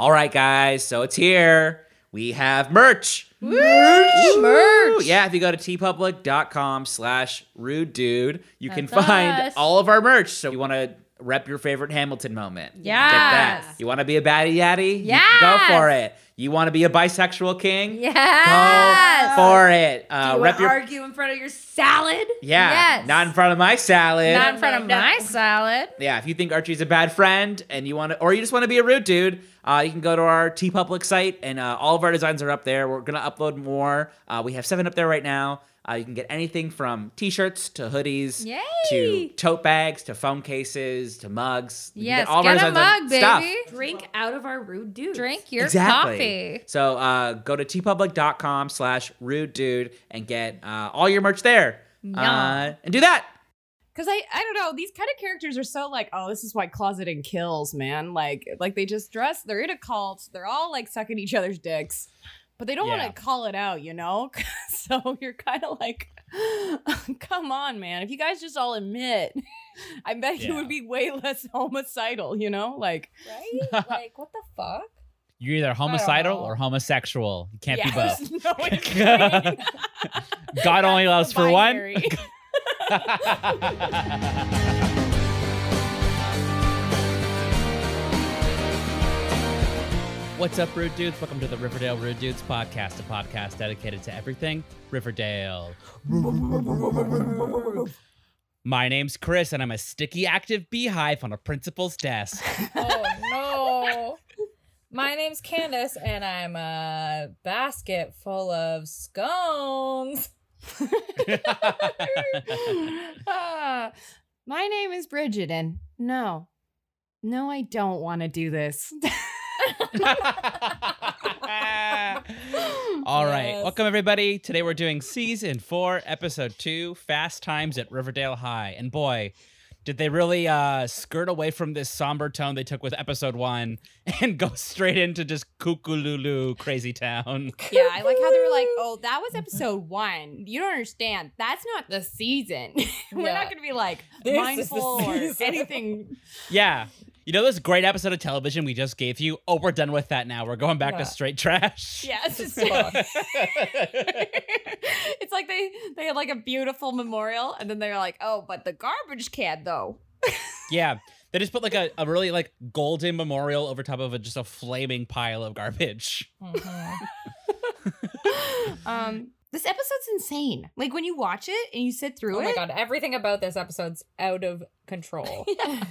All right, guys, so it's here. We have merch. Merch. Woo! Yeah, if you go to teepublic.com slash rude dude, you can That's find us. all of our merch. So you want to rep your favorite Hamilton moment. Yeah. You want to be a baddie yaddy? You can Go for it. You want to be a bisexual king? Yeah. Go for it. Uh, you rep wanna your argue in front of your salad? yeah, Yes. not in front of my salad. Not in front of No. my salad. yeah, if you think Archie's a bad friend and you want to, or you just want to be a rude dude, uh, you can go to our TeePublic site and uh, all of our designs are up there. We're gonna upload more. Uh, we have seven up there right now. Uh, you can get anything from T-shirts to hoodies Yay. to tote bags to phone cases to mugs. You can Yes, all of our get a designs on mug, stuff. baby. Drink out of our rude dude. Drink your exactly. coffee. So uh, go to teepublic.com slash rude dude and get uh, all your merch there. Uh, and do that. Cause I I don't know these kind of characters are so like oh this is why closeting kills man like like they just dress they're in a cult they're all like sucking each other's dicks but they don't Yeah. want to call it out you know so you're kind of like come on man if you guys just all admit I bet you would be way less homicidal you know like Right? like, what the fuck? You're either homicidal or homosexual. You can't be both. no. God only loves for one. What's up, Rude Dudes? Welcome to the Riverdale Rude Dudes podcast, a podcast dedicated to everything Riverdale. My name's Chris, and I'm a sticky active beehive on a principal's desk. Oh, no. My name's Candace, and I'm a basket full of scones. Ah, my name is Bridget, and no, no, I don't want to do this. All right. Yes. Welcome, everybody. Today we're doing season four, episode two Fast Times at Riverdale High. And boy, did they really uh, skirt away from this somber tone they took with episode one and go straight into just Kukululu, Crazy Town. yeah, I like how they were like, "Oh, that was episode one. You don't understand. That's not the season. we're Yeah. not gonna be like This mindful or anything." Yeah. You know this great episode of television we just gave you? Oh, we're done with that now. We're going back Yeah. to straight trash. Yeah, it's just. Fuck. it's like they they had like a beautiful memorial, and then they're like, "Oh, but the garbage can though." yeah. They just put like a, a really like golden memorial over top of a, just a flaming pile of garbage. Mhm. um, this episode's insane. Like when you watch it and you sit through it. Oh it. my god, everything about this episode's out of control. Yeah.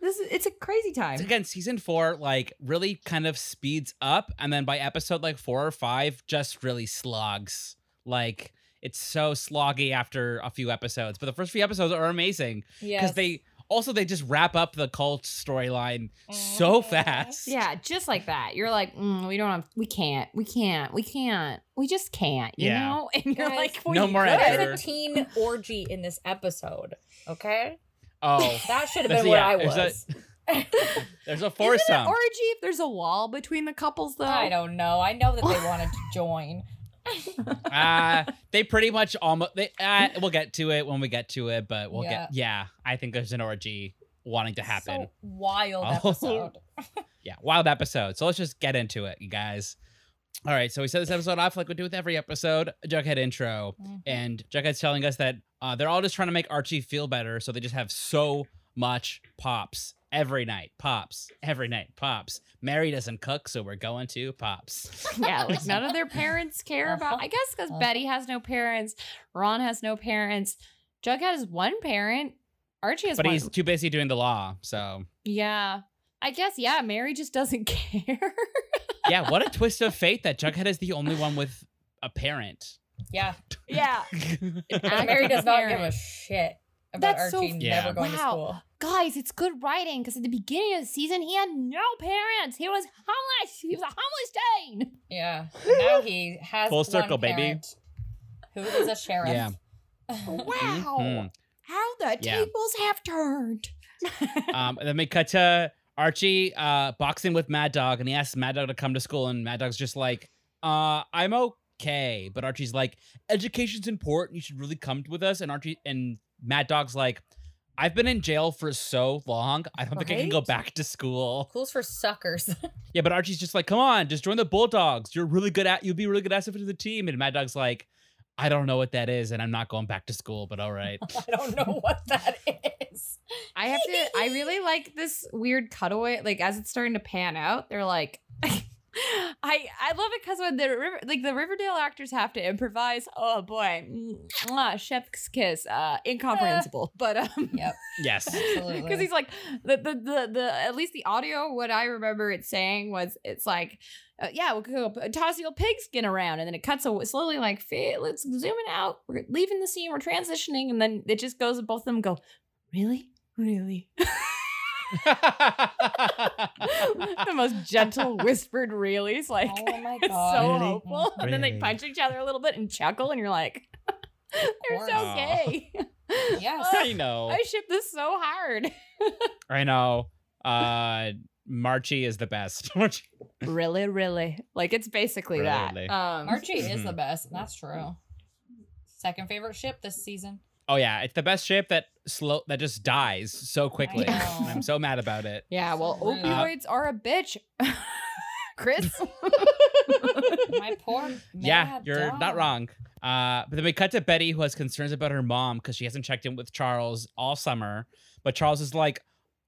this is it's a crazy time. again season four like really kind of speeds up and then by episode like four or five just really slogs like it's so sloggy after a few episodes but the first few episodes are amazing because Yes. they also they just wrap up the cult storyline so fast Yeah, just like that. You're like, mm, we don't have, we can't, we can't, we can't, we just can't, you Yeah. know? And you're Guys, like, no we more could. editor. There's a teen orgy in this episode. Okay? Oh That should have been what yeah, I there's a- was. there's a Isn't foursome an orgy if there's a wall between the couples, though? I don't know. I know that they wanted to join. uh they pretty much almost they uh, we'll get to it when we get to it but we'll Yeah. get yeah i think there's an orgy wanting to happen So wild Oh. episode. yeah, wild episode. So let's just get into it, you guys. All right, so we set this episode off like we do with every episode, Jughead intro, Mhm. and Jughead's telling us that uh, they're all just trying to make Archie feel better, so they just have so much pops every night, pops every night, pops. Mary doesn't cook, so we're going to pops. yeah, like none of their parents care about. I guess because Uh-huh. Betty has no parents, Ron has no parents, Jughead has one parent, Archie has But one. he's too busy doing the law, so yeah, I guess yeah. Mary just doesn't care. Yeah. What a twist of fate that Jughead is the only one with a parent. Yeah. yeah, Mary does not give a shit about That's so- Archie Yeah. never going to Wow. school. guys, it's good writing because at the beginning of the season he had no parents. He was homeless. He was a homeless teen. Yeah. Now he has Full one circle, baby. Who is a sheriff. Yeah. Wow, Mhm. how the Yeah. tables have turned. um, and then we cut to Archie uh, boxing with Mad Dog, and he asks Mad Dog to come to school, and Mad Dog's just like, uh, "I'm okay," but Archie's like, "Education's important. You should really come with us." And Archie and Mad Dog's like, I've been in jail for so long. I don't think I can go back to school. Schools for suckers. Yeah, but Archie's just like, come on, just join the Bulldogs. You're really good at. You'll be really good asset to the team. And Mad Dog's like, I don't know what that is, and I'm not going back to school. But all right. I don't know what that is. I have to. I really like this weird cutaway. Like as it's starting to pan out, they're like, I I love it because when the river, like the Riverdale actors have to improvise. Oh boy, Mwah, chef's kiss, uh, incomprehensible. but um, Yep, yes. because he's like the, the the the at least the audio. What I remember it saying was, it's like. Uh, yeah, we'll go toss your pigskin around, and then it cuts away slowly. Like, "Fa- let's zoom it out. We're leaving the scene. We're transitioning, and then it just goes. and Both of them go, really, really. the most gentle whispered reallys. Like Oh my it's god. so Really? hopeful. And then they punch each other a little bit and chuckle, and you're like, they're so course. gay. Yes. I know. I ship this so hard. I know. Uh, Marchie is the best. Marchie- really, really. Like it's basically that. Um, Archie is Mhm. the best. That's true. Second favorite ship this season. oh yeah, it's the best ship that slow that just dies so quickly. And I'm so mad about it. Yeah, well, So rude. opioids are a bitch. Chris. My poor yeah, you're dog. not wrong. Uh, but then we cut to Betty, who has concerns about her mom because she hasn't checked in with Charles all summer. But Charles is like,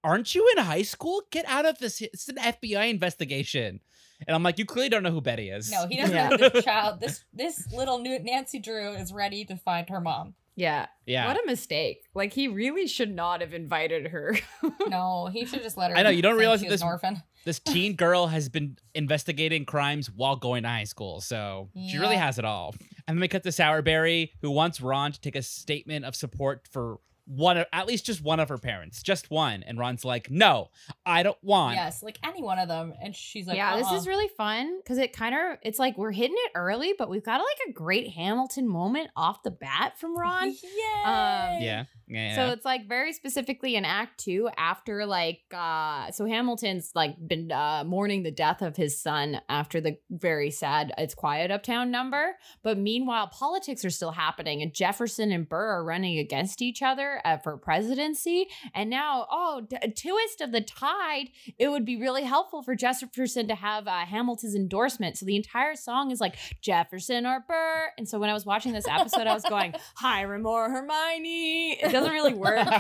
"Aren't you in high school? Get out of this! It's an FBI investigation." And I'm like, "You clearly don't know who Betty is." No, he doesn't Yeah. know this child. This this little new Nancy Drew is ready to find her mom. yeah. yeah, What a mistake. Like he really should not have invited her. No, he should just let her. I know, you don't realize she that this- an orphan. this teen girl has been investigating crimes while going to high school, so she really has it all. And then we cut to Sourberry, who wants Ron to take a statement of support for one, of, at least just one of her parents, just one. And Ron's like, "No, I don't want." Yes, like any one of them, and she's like, yeah, this uh-uh. is really fun because it kind of it's like we're hitting it early, but we've got like a great Hamilton moment off the bat from Ron. Yay! yeah, yeah. yeah. So it's like very specifically in Act Two, after like uh so Hamilton's like been uh mourning the death of his son after the very sad It's Quiet Uptown number. But meanwhile, politics are still happening, and Jefferson and Burr are running against each other uh, for presidency. And now, oh, d- a twist of the tide, it would be really helpful for Jefferson to have uh, Hamilton's endorsement. So the entire song is like Jefferson or Burr. And so when I was watching this episode, I was going Hiram or Hermione. It doesn't really work.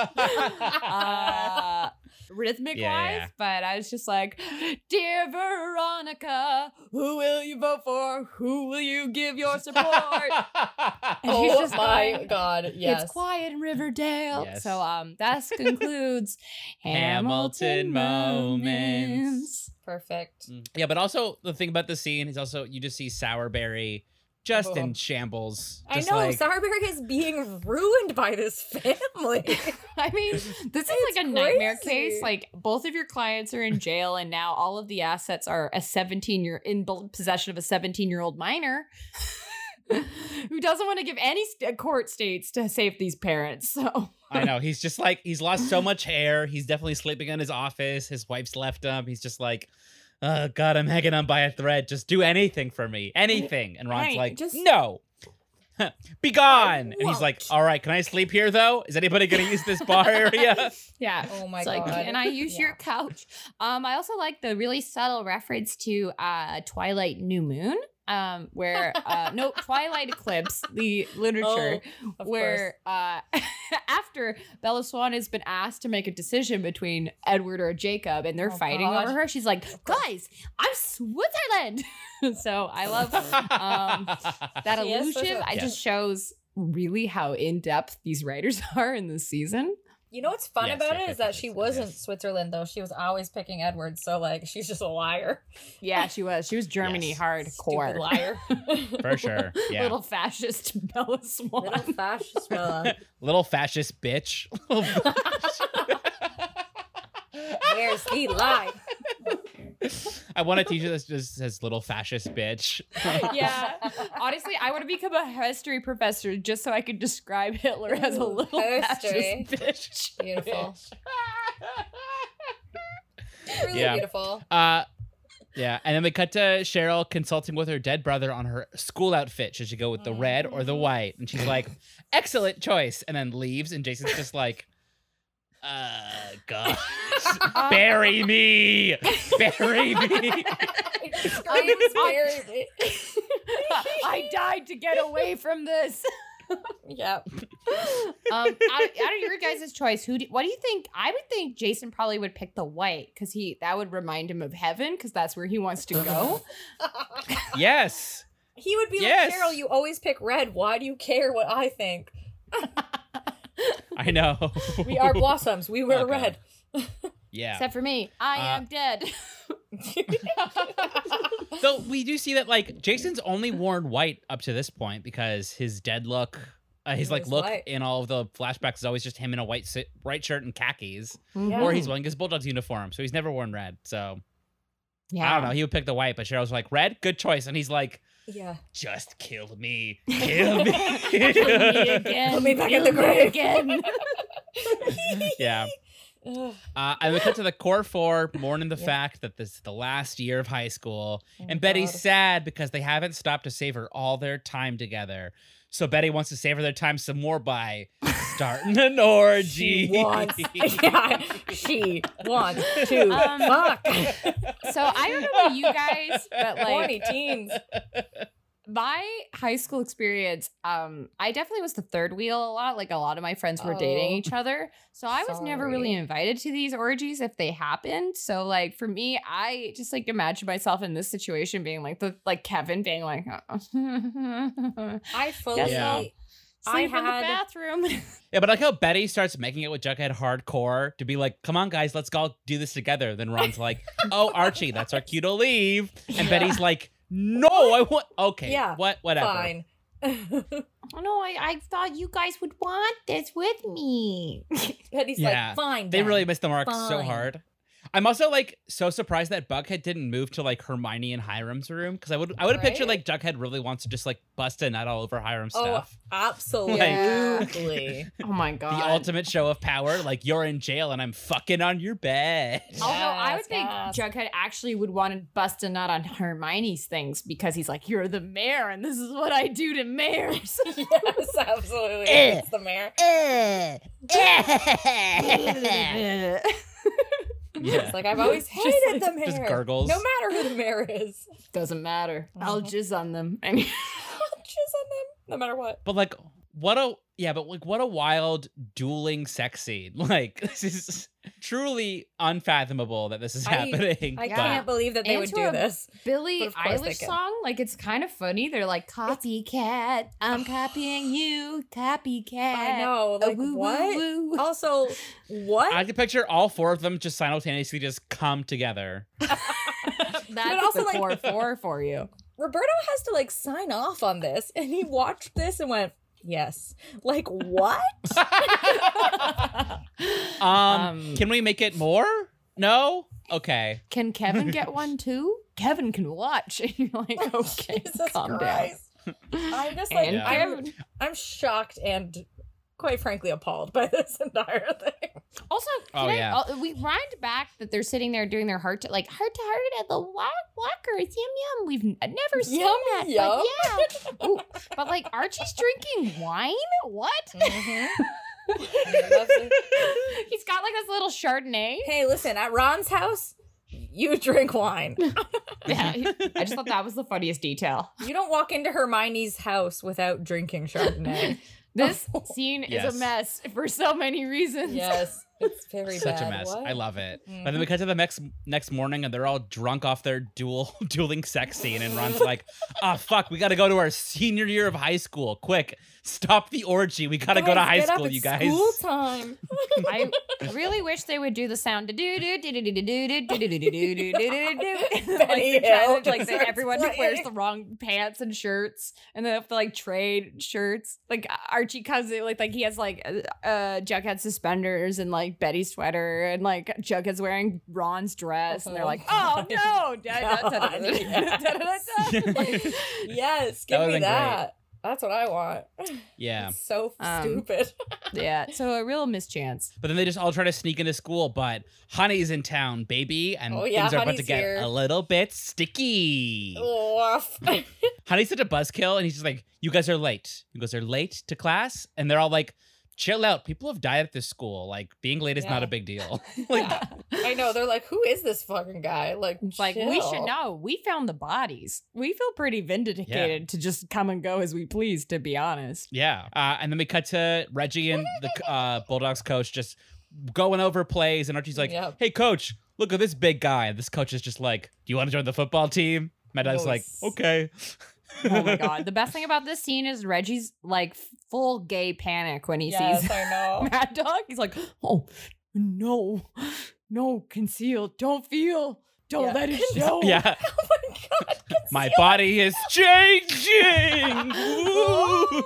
uh, rhythmic Yeah, wise, but I was just like, Dear Veronica, who will you vote for? Who will you give your support? Oh just my going, god! Yes. It's quiet in Riverdale. Yes. So um that concludes Hamilton Hamilton moments. moments. Perfect. yeah, but also the thing about the scene is also you just see Sourberry just in shambles. I know like, Sourberry is being ruined by this family. I mean, this is It's like a nightmare case. Like both of your clients are in jail, and now all of the assets are a 17 year in bel- possession of a 17 year old minor who doesn't want to give any st- uh, court states to save these parents. So I know. He's just like he's lost so much hair. He's definitely sleeping in his office. His wife's left him. He's just like, oh god, I'm hanging on by a thread. Just do anything for me, anything. And Ron's Right, like, just- no. Be gone. And he's like, all right, can I sleep here though? Is anybody gonna use this bar area? yeah. oh my It's like, god! can I use Yeah. your couch? Um, I also like the really subtle reference to uh Twilight New Moon. Um, where uh no Twilight Eclipse, the literature Oh, where uh after Bella Swan has been asked to make a decision between Edward or Jacob and they're Oh, fighting God. over her, she's like, guys, I'm Switzerland. so I love um that She is illusion. Switzerland. It just shows really how in depth these writers are in this season. You know what's fun Yes, about yes, it yes, is that yes, she yes, wasn't. Switzerland though. She was always picking Edward, so like she's just a liar. Yeah, she was. She was Germany Yes. hardcore. Stupid liar. For sure. Yeah. Little fascist Bella Swan. Little fascist fella. Little fascist bitch. Where's the lie? I want to teach you this just says little fascist bitch. yeah. Honestly, I want to become a history professor just so I could describe Hitler as a little history. fascist bitch. Beautiful. Really Yeah. beautiful. Uh yeah, and then we cut to Cheryl consulting with her dead brother on her school outfit. Should she go with the red or the white? And she's like, "Excellent choice," and then leaves. And Jason's just like, Uh, gosh. Bury me. Bury me. Screams very- I died to get away from this. Yep. Um, out, out of your guys' choice, who? Do, what do you think? I would think Jason probably would pick the white because he that would remind him of heaven because that's where he wants to go. yes. He would be Yes. like, Cheryl, you always pick red. Why do you care what I think? I know. We are blossoms. We wear God. red. Yeah. Except for me, I Uh, am dead. so we do see that like Jason's only worn white up to this point because his dead look, uh, his like look white. in all of the flashbacks is always just him in a white si- white shirt and khakis, Yeah. or he's wearing his Bulldogs uniform, so he's never worn red. So yeah. I don't know. He would pick the white, but Cheryl's like red, good choice, and he's like, Yeah. just kill me, kill me. Kill me again. Put me back kill in the grave. again. yeah. Ugh. Uh, and we cut to the core four, mourning the Yeah. fact that this is the last year of high school. Oh, and Betty's God. sad because they haven't stopped to savor all their time together. So Betty wants to savor their time some more by starting an orgy. She wants. yeah, she wants to Um, fuck. So I don't know about you guys, but like Horny teens. My high school experience, um, I definitely was the third wheel a lot. Like a lot of my friends were dating Oh. each other. So I was never really invited to these orgies if they happened. So like for me, I just like imagine myself in this situation being like the like Kevin being like I fully. Yeah. I sleep in the bathroom. Yeah, but like how Betty starts making it with Jughead hardcore to be like, come on, guys, let's all do this together. Then Ron's like, oh, Archie, that's our cue to leave. And Betty's like, no, I want. Okay, Yeah, what, whatever. Fine. Oh no, I, I thought you guys would want this with me. Betty's Yeah, like, fine. They then." really missed the mark so hard. I'm also like so surprised that Bughead didn't move to like Hermione and Hiram's room because I would I would have pictured like Jughead really wants to just like bust a nut all over Hiram's Oh, stuff. absolutely. oh my god. The ultimate show of power, like you're in jail and I'm fucking on your bed. Although I would Yes, think yes. Jughead actually would want to bust a nut on Hermione's things because he's like, "You're the mayor, and this is what I do to mayors." yes, absolutely. Eh. It's the mayor. Yeah. It's like I've always Just hated like- the mayor. just gargles. No matter who the mayor is. Doesn't matter. I'll Mhm. jizz on them. I mean, Just on them, no matter what. But like, what a yeah, but like, what a wild dueling sex scene! Like, this is truly unfathomable that this is I- happening. I but- can't believe that they And would do a- this. Billie But of course they Eilish song, like it's kind of funny. They're like, "Copycat, I'm copying you, copycat." I know. Uh, Like woo, woo, what? woo. Also, what? I can picture all four of them just simultaneously just come together. That's also, the like- core four for you. Roberto has to like sign off on this, and he watched this and went, "Yes." Like what? Um, Um, can we make it more? No. Okay. Can Kevin get one too? Kevin can watch. And you're like, okay, Jesus calm Christ. I'm just like Yeah. I'm, I'm shocked and quite frankly appalled by this entire thing. Also, Oh, can I- yeah. uh, we wind back that they're sitting there doing their heart to like heart to heart at the walk walkers. Yum yum. We've n- never seen Yum, that. yum. But yeah. Ooh, but like Archie's drinking wine. What? He's got like this little Chardonnay. hey, listen, at Ron's house, you drink wine. Yeah, I just thought that was the funniest detail. You don't walk into Hermione's house without drinking Chardonnay. This scene is a mess for so many reasons. yes, it's very Such bad. a mess. What? I love it. But Mhm. then we cut to the next next morning and they're all drunk off their dual dueling sex scene and Ron's like, "Ah, fuck, we got to go to our senior year of high school. Quick, stop the orgy. We got to go to high school, you guys." School time. I really wish they would do the sound to do do do do do do do do do do do do do do do like Benny the Hill challenge, like just that starts everyone wears playing. the wrong pants and shirts, and then they have to like trade shirts. Like Archie comes in, like like he has like uh, uh Jughead suspenders and like Betty's sweater, and like Jughead's wearing Ron's dress, and they're like, Oh oh my no, yes. give would've me been great. that. That's what I want. Yeah. It's so Um, stupid. yeah, so a real mischance. But then they just all try to sneak into school, but Honey's in town, baby, and Oh, yeah, things are about to get here. a little bit sticky. Woof. Honey's such a buzzkill, and he's just like, "You guys are late. You guys are late to class," and they're all like, chill out. People have died at this school. Like being late is not a big deal. like Yeah. I know. They're like, who is this fucking guy? Like, It's like we should know. We found the bodies. We feel pretty vindicated to just come and go as we please, to be honest. Yeah. Uh, and then we cut to Reggie and the uh, Bulldogs coach just going over plays. And Archie's like, Yep. hey, coach, look at this big guy. And this coach is just like, do you want to join the football team? My dad's like, okay. Oh my god. The best thing about this scene is Reggie's like full gay panic when he Yes, sees I know. Mad Dog. He's like, oh no, no, conceal, don't feel, don't Yeah. let it show. yeah. oh my god. My body is changing.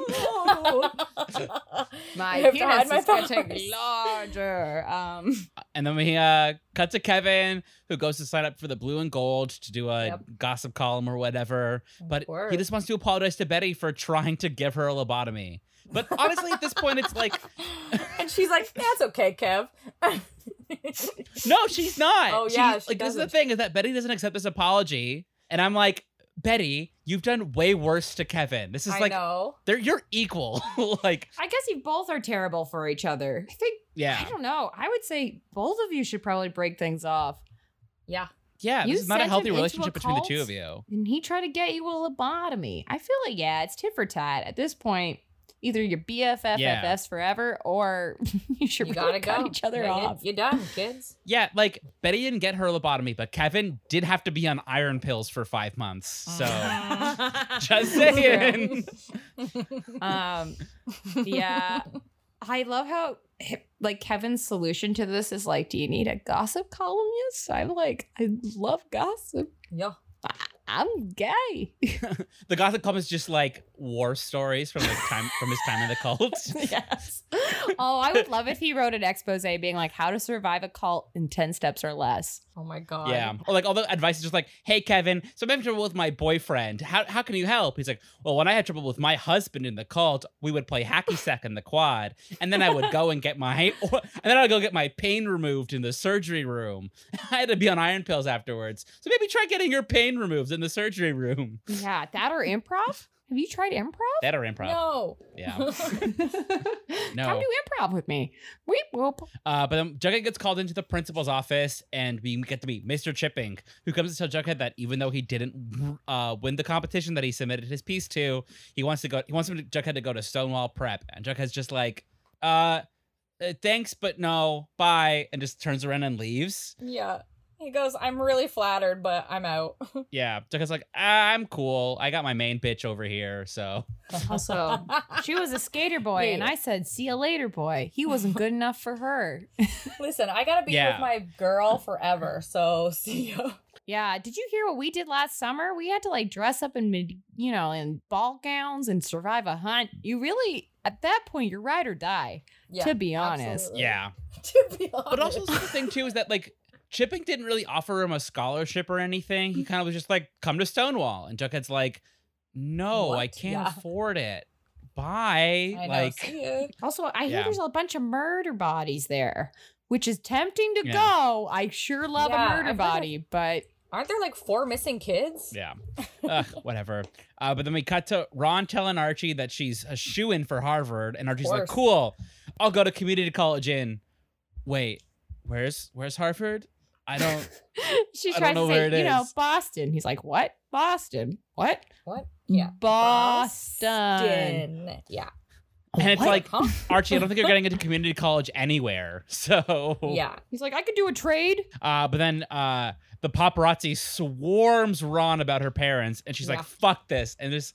My I have penis my is getting larger. Um, and then we uh, cut to Kevin, who goes to sign up for the blue and gold to do a Yep. gossip column or whatever. But he just wants to apologize to Betty for trying to give her a lobotomy. But honestly, at this point, it's like, and she's like, that's okay, Kev. no, she's not. Oh, She- yeah, she like this is the thing is that Betty doesn't accept this apology, and I'm like, Betty, you've done way worse to Kevin. This is I like know. they're you're equal. like, I guess you both are terrible for each other. I think yeah. I don't know. I would say both of you should probably break things off. Yeah. yeah. You This is not a healthy him into a relationship between the two of you. And he tried to get you a lobotomy. I feel like yeah, it's tit for tat. At this point, either you're BFFFs Yeah. forever or you should You really gotta cut go. each other Yeah, you- off. You're done, kids. Yeah, like Betty didn't get her lobotomy, but Kevin did have to be on iron pills for five months. So just saying. um yeah i love how like kevin's solution to this is like do you need a gossip columnist i'm like i love gossip Yeah. I'm gay the Gothic column is just like war stories from the time from his time in the cult. yes oh i would love if he wrote an expose being like how to survive a cult in 10 steps or less Oh my god. Yeah. Or like all the advice is just like, hey Kevin, so I'm having trouble with my boyfriend. How how can you help? He's like, Well, when I had trouble with my husband in the cult, we would play hacky sack in the quad. And then I would go and get my and then I'd go get my pain removed in the surgery room. I had to be on iron pills afterwards. So maybe try getting your pain removed in the surgery room. yeah that or improv have you tried improv That or improv. No. Yeah. come do improv with me weep whoop Uh, but then Jughead gets called into the principal's office, and we get to meet Mr. Chipping, who comes to tell Jughead that even though he didn't uh, win the competition that he submitted his piece to, he wants to go. He wants him to, Jughead to go to Stonewall Prep, and Jughead's just like, uh, uh, thanks, but no, bye, and just turns around and leaves. yeah. He goes, I'm really flattered, but I'm out. Yeah, because like, ah, I'm cool. I got my main bitch over here, so also she was a skater boy and i said see you later boy he wasn't good enough for her Listen, I gotta be Yeah. with my girl forever, so see ya. Yeah, did you hear what we did last summer? We had to like dress up in mid, you know, in ball gowns and survive a hunt. You really, at that point, you're ride or die. Yeah, To be honest. absolutely. yeah. to be honest. But also the thing too is that like Chipping didn't really offer him a scholarship or anything. He kind of was just like, "Come to Stonewall," and Jughead's like, "No, I can't Yeah. afford it. Bye." I like, see ya. Also, I hear Yeah. there's a bunch of murder bodies there, which is tempting to Yeah. go. I sure love Yeah, a I've murder heard body, but Aren't there like four missing kids? yeah, Ugh, whatever. Uh, but then we cut to Ron telling Archie that she's a shoe in for Harvard, and Archie's like, "Cool, I'll go to community college in." Wait, where's where's Harvard? I don't. she I don't tries to say, it you know. Boston. He's like, what? Boston? What? What? Yeah. Boston. Boston. Yeah. And it's What? like, Huh? Archie, I don't think you're getting into community college anywhere. So Yeah. He's like, I could do a trade. Uh, but then uh, the paparazzi swarms Ron about her parents, and she's Yeah. like, "Fuck this!" and just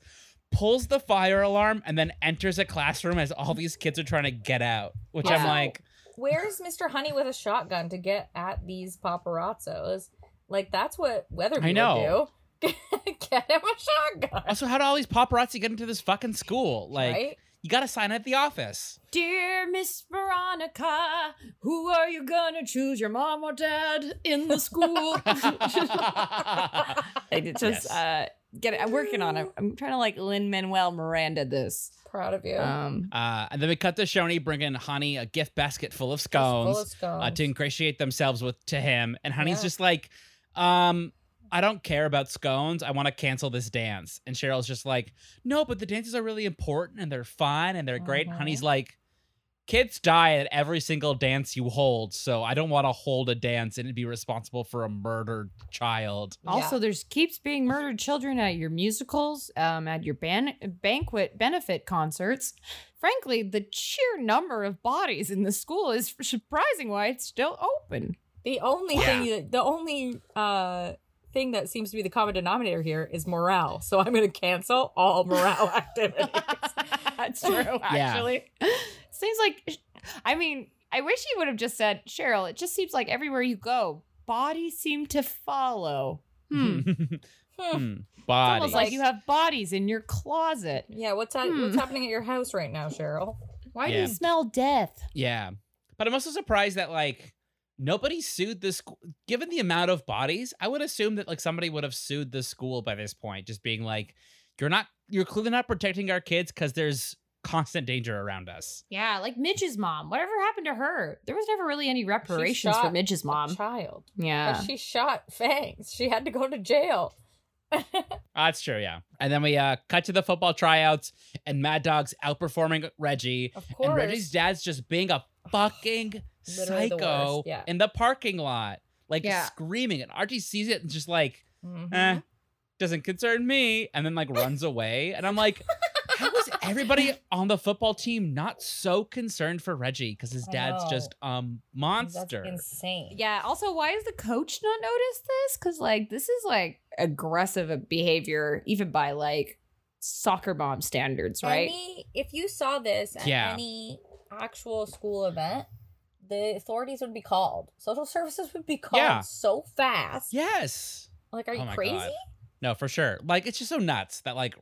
pulls the fire alarm, and then enters a classroom as all these kids are trying to get out. Which I'm like, Where's Mr. Honey with a shotgun to get at these paparazzos? Like that's what Weatherbee I know. would do. get him a shotgun. also, how do all these paparazzi get into this fucking school? Like, right? you got to sign at the office. Dear Miss Veronica, who are you gonna choose, your mom or dad in the school? I just Yes. uh get it. I'm working on it. I'm trying to like Lin Manuel Miranda this. Proud of you. Um, Uh, and then we cut to Choni bringing Honey a gift basket full of scones. Full of scones. uh, to ingratiate themselves with to him and honey's Yeah. just like um i don't care about scones i want to cancel this dance and cheryl's just like no but the dances are really important and they're fun and they're great and honey's like kids die at every single dance you hold, so I don't want to hold a dance and be responsible for a murdered child. Also, there's keeps being murdered children at your musicals, um, at your ban- banquet benefit concerts. Frankly, the sheer number of bodies in the school is surprising why it's still open. The only thing, that, the only uh thing that seems to be the common denominator here is morale. So I'm going to cancel all morale activities. That's true, actually. Seems like, I mean, I wish he would have just said, Cheryl, it just seems like everywhere you go, bodies seem to follow. Hmm. Hmm. It's almost like you have bodies in your closet. yeah, what's that, Hmm. what's happening at your house right now, Cheryl? Why do you smell death? Yeah. But I'm also surprised that like nobody sued the school given the amount of bodies, I would assume that like somebody would have sued the school by this point, just being like, You're not you're clearly not protecting our kids because there's constant danger around us. Yeah, like Midge's mom. Whatever happened to her? There was never really any reparations for shot Midge's A mom. child. Yeah. But she shot Fangs. She had to go to jail. That's true, yeah. And then we uh cut to the football tryouts and Mad Dog's outperforming Reggie. Of And. Reggie's dad's just being a fucking Literally psycho worst, yeah. in the parking lot. Like Yeah. screaming. And Archie sees it and just like Mhm. eh, doesn't concern me, and then like runs away. And I'm like, how is everybody on the football team not so concerned for Reggie? Because his dad's know. just um monster. That's insane. Yeah. Also, why has the coach not noticed this? Because like this is like aggressive behavior, even by like soccer mom standards, right? Any, if you saw this at Yeah. any actual school event, the authorities would be called. Social services would be called Yeah. so fast. yes. Like, are you Oh crazy? God. No, for sure. Like it's just so nuts that like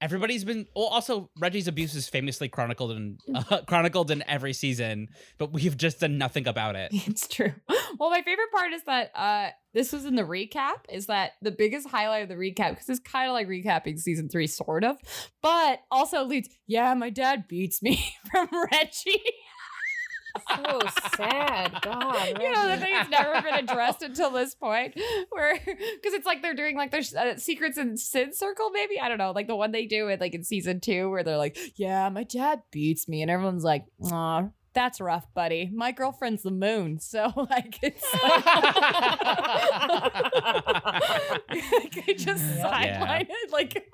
everybody's been. Well, also Reggie's abuse is famously chronicled in uh, chronicled in every season, but we've just done nothing about it. It's true. Well, my favorite part is that uh this was in the recap, is that the biggest highlight of the recap, because it's kind of like recapping season three, sort of, but also leads, yeah, my dad beats me from Reggie. So sad. God. you know, the thing that's never been addressed until this point, where because it's like they're doing like their uh, secrets and sin circle, maybe I don't know, like the one they do it like in season two, where they're like, "Yeah, my dad beats me," and everyone's like, "Aw, that's rough, buddy. My girlfriend's the moon, so like it's." they just Yeah. sideline it like.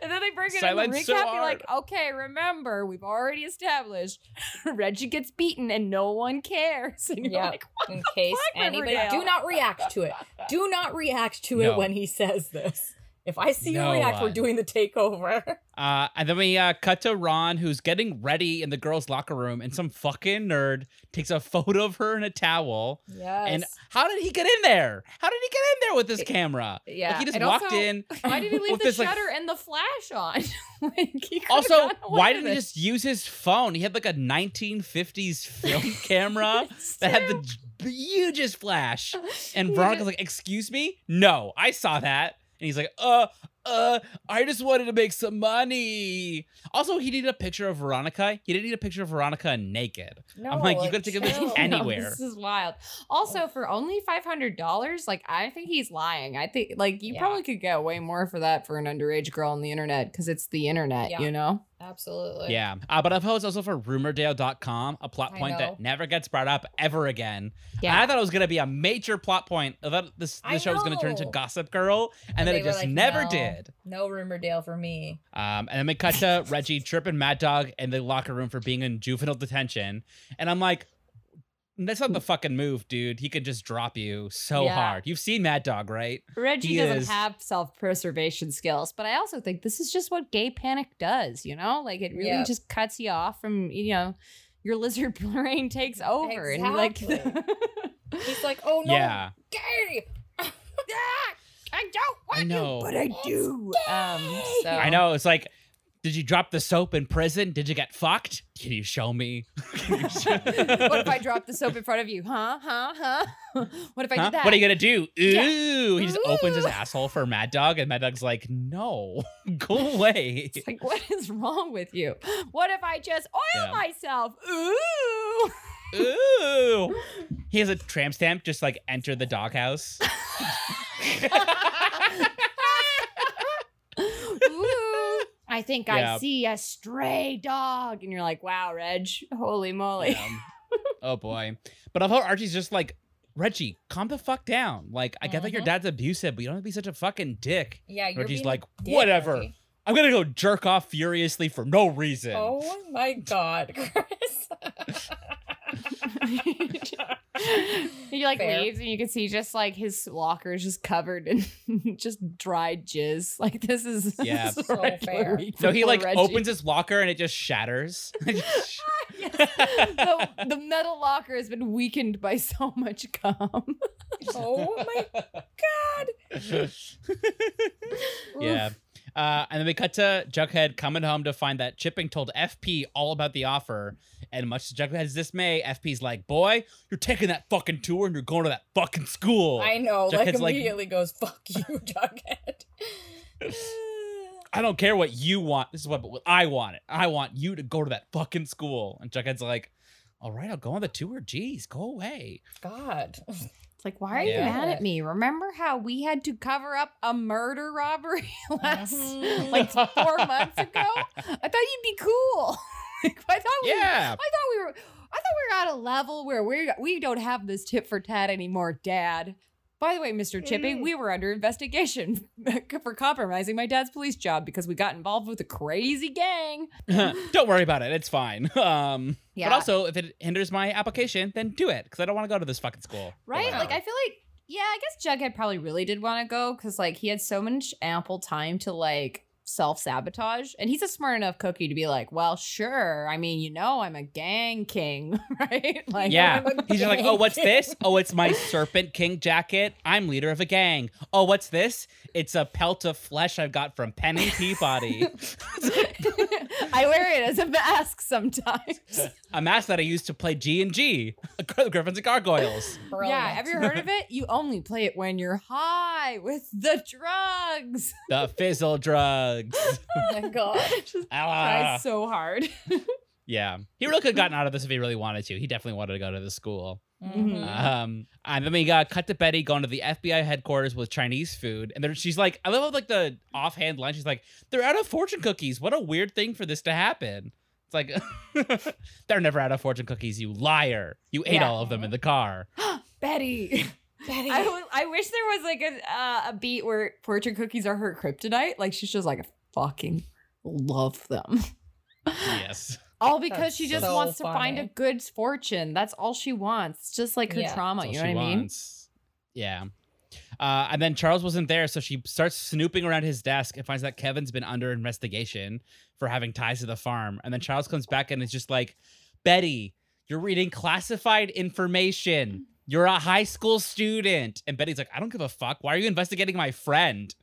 And then they bring it in Sidelined the so recap. You're like, okay, remember, we've already established Reggie gets beaten and no one cares. And you're Yeah. like, what In the case fuck, anybody, Riverdale? do not react to it. Do not react to it when he says this. If I see No you react, we're doing the takeover. Uh, and then we uh, cut to Ron, who's getting ready in the girls' locker room, and some fucking nerd takes a photo of her in a towel. Yes. And how did he get in there? How did he get in there with his It- camera? Yeah. Like he just and walked also, in. Why did he leave the this, like- shutter and the flash on? like, he Also, why didn't he just use his phone? He had like a 1950s film camera that had the hugest flash. And Veronica's like, "Excuse me? No, I saw that." And he's like, "Uh, uh, I just wanted to make some money." Also, he needed a picture of Veronica. He didn't need a picture of Veronica naked. no, I'm like, you could've taken this chill. any- No, anywhere. this is wild. Also, for only five hundred dollars, like I think he's lying. I think like you Yeah. probably could get way more for that for an underage girl on the internet because it's the internet, Yeah. you know. Absolutely. Yeah, uh, but I was also for Rumordale.com, a plot point that never gets brought up ever again. Yeah. And I thought it was gonna be a major plot point. I thought this this show was gonna turn into. Gossip Girl, and, then it just like, never "No, did. No Rumordale for me. Um, and then we cut to Reggie tripping Mad Dog in the locker room for being in juvenile detention, and I'm like. That's not the fucking move, dude. He could just drop you so Yeah. hard. You've seen Mad Dog, right? Reggie He doesn't is- have self preservation skills, but I also think this is just what gay panic does, you know? Like it really Yeah. just cuts you off from, you know, your lizard brain takes over and like He's like, oh no, Yeah. gay. I don't I know. but I do. Um so I know. It's like, did you drop the soap in prison? Did you get fucked? Can you show me? You show- what if I drop the soap in front of you? Huh? Huh? Huh? what if I Huh? did that? What are you gonna do? Ooh! Yeah. He just opens his asshole for Mad Dog, and Mad Dog's like, "No, go away." It's like, what is wrong with you? What if I just oil Yeah. myself? Ooh. Ooh! He has a tramp stamp. Just like enter the doghouse. Ooh. I think Yeah. I see a stray dog. And you're like, wow, Reg, holy moly. Yeah. oh boy. But I thought Archie's just like, Reggie, calm the fuck down. Like, I get that your Mhm. dad's abusive, but you don't have to be such a fucking dick. Yeah, you're Reggie's being like, dick, whatever. Reggie. I'm gonna go jerk off furiously for no reason. Oh my god, Chris. he like Fair. leaves and you can see just like his locker is just covered in just dried jizz. Like this is Yeah. this is So fair. So he like Reggie. opens his locker and it just shatters. Yes. the, the metal locker has been weakened by so much cum. oh my god. yeah. Uh, and then we cut to Jughead coming home to find that Chipping told FP all about the offer. And much to Jughead's dismay, FP's like, Boy, you're taking that fucking tour and you're going to that fucking school. I know, like Jughead's like- immediately goes, fuck you, Jughead. I don't care what you want. This is what, what I want it. I want you to go to that fucking school. And Jughead's like, All right, I'll go on the tour. Jeez, go away. God. It's like, why are Yeah. you mad at me? Remember how we had to cover up a murder robbery last Mhm. like four months ago? I thought you'd be cool. Like, I thought we Yeah. I thought we were I thought we were at a level where we we don't have this tip for tat anymore, Dad. By the way, Mr. Chippy, Mm. we were under investigation for compromising my dad's police job because we got involved with a crazy gang. don't worry about it. It's fine. Um, Yeah. But also, if it hinders my application, then do it because I don't want to go to this fucking school. Right? Like I feel like yeah, I guess Jughead probably really did want to go because like he had so much ample time to like self-sabotage. And he's a smart enough cookie to be like, well, sure. I mean, you know, I'm a gang king, right? Like yeah. He's just like, oh, what's king." this? Oh, it's my Serpent King jacket. I'm leader of a gang. Oh, what's this? It's a pelt of flesh I've got from Penny Peabody. I wear it as a mask sometimes. a mask that I used to play G and G, Griffins and Gargoyles. Yeah, have you heard of it? You only play it when you're high with the drugs. The fizzle drugs. Oh my god. Just Ah. tries so hard. Yeah. He really could have gotten out of this if he really wanted to. He definitely wanted to go to the school. Mhm. Um, and then we got cut to Betty going to the FBI headquarters with Chinese food, and there she's like, I love like the offhand line. She's like, "They're out of fortune cookies. What a weird thing for this to happen." It's like they're never out of fortune cookies. You liar! You ate Yeah. all of them in the car. Betty. Betty. I, w- I wish there was like a uh, a beat where fortune cookies are her kryptonite. Like she's just like I fucking love them. yes. All because That's she just so wants to find a good fortune. That's all she wants. It's just like her Yeah. trauma. You know what she I mean? wants. Yeah. Uh, and then Charles wasn't there, so she starts snooping around his desk and finds that Kevin's been under investigation for having ties to the farm. And then Charles comes back and is just like, Betty, you're reading classified information. You're a high school student. And Betty's like, I don't give a fuck. Why are you investigating my friend?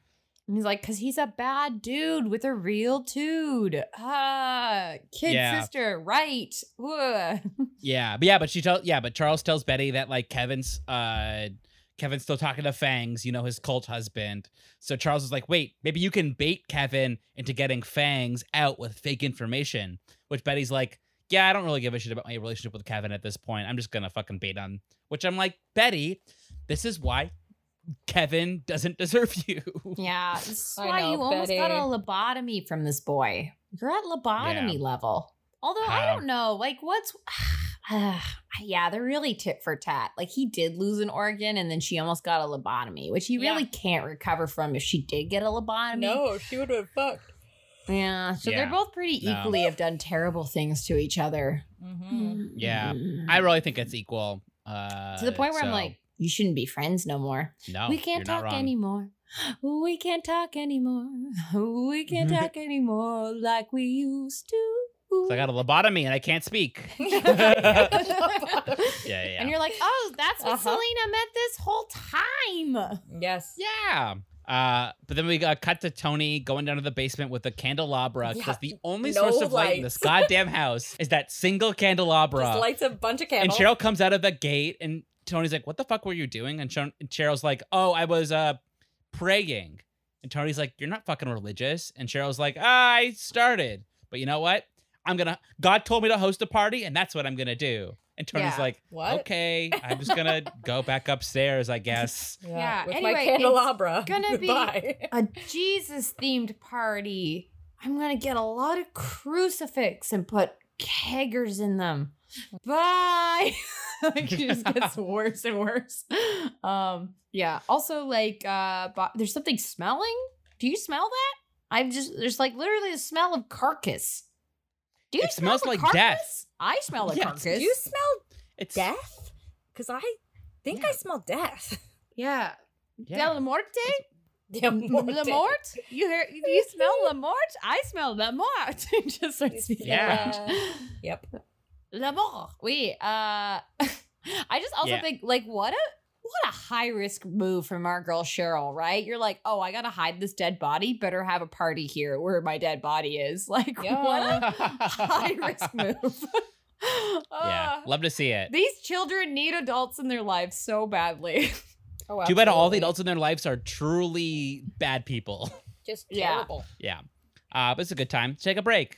And he's like, because he's a bad dude with a real dude. Ah, kid Yeah. sister, right? Yeah, but yeah, but she tells yeah, but Charles tells Betty that like Kevin's uh Kevin's still talking to Fangs, you know, his cult husband. So Charles is like, wait, maybe you can bait Kevin into getting Fangs out with fake information. Which Betty's like, yeah, I don't really give a shit about my relationship with Kevin at this point. I'm just gonna fucking bait on. Which I'm like, Betty, this is why Kevin doesn't deserve you. Yeah, this is I why know, you almost got a lobotomy from this boy. You're at lobotomy level. Although I don't know, like what's yeah, they're really tit for tat. Like he did lose an organ and then she almost got a lobotomy, which he Yeah. really can't recover from if she did get a lobotomy. No, she would have fucked. Yeah, so Yeah. they're both pretty No. equally have done terrible things to each other. Mm-hmm. Yeah. I really think it's equal. Uh to the point where I'm like, you shouldn't be friends no more. no, we can't you're not talk wrong. anymore. We can't talk anymore. We can't talk anymore like we used to. 'Cause I got a lobotomy and I can't speak. yeah, yeah, yeah. And you're like, oh, that's what Uh-huh. Selena meant this whole time. Yes. Yeah. Uh, but then we got cut to Toni going down to the basement with a candelabra because Yeah, the only no source of light in this goddamn house is that single candelabra. Just lights a bunch of candles. and. Cheryl comes out of the gate and Toni's like, "What the fuck were you doing?" And, Chon- and Cheryl's like, "Oh, I was uh praying." And Toni's like, "You're not fucking religious." And Cheryl's like, "I started, but you know what? I'm gonna. God told me to host a party, and that's what I'm gonna do." And Toni's Yeah. like, What? "Okay, I'm just gonna go back upstairs, I guess." Yeah, With anyway, my it's candelabra. gonna be- A Jesus themed party. I'm gonna get a lot of crucifix and put keggers in them. Bye. like it just gets worse and worse. Um, yeah. Also, like, uh, bo- there's something smelling. Do you smell that? I'm just there's like literally the smell of carcass. Do you It smell smells like carcass? death. I smell a Yes. carcass. Do you smell It's death? Because I think I smell death. yeah. Yeah. Della Morte? Yeah, La Mort? You hear you smell La Mort? I smell La Mort. just starts speaking Yeah. French. Yep. La Mort. Oui. Uh I just also Yeah. think like what a what a high risk move from our girl Cheryl, right? You're like, oh, I gotta hide this dead body. Better have a party here where my dead body is. Like, what a high risk move. yeah, Uh, love to see it. these children need adults in their lives so badly. Oh, Too bad all the adults in their lives are truly bad people. Just Yeah. terrible. yeah. Uh, but it's a good time. To take a break.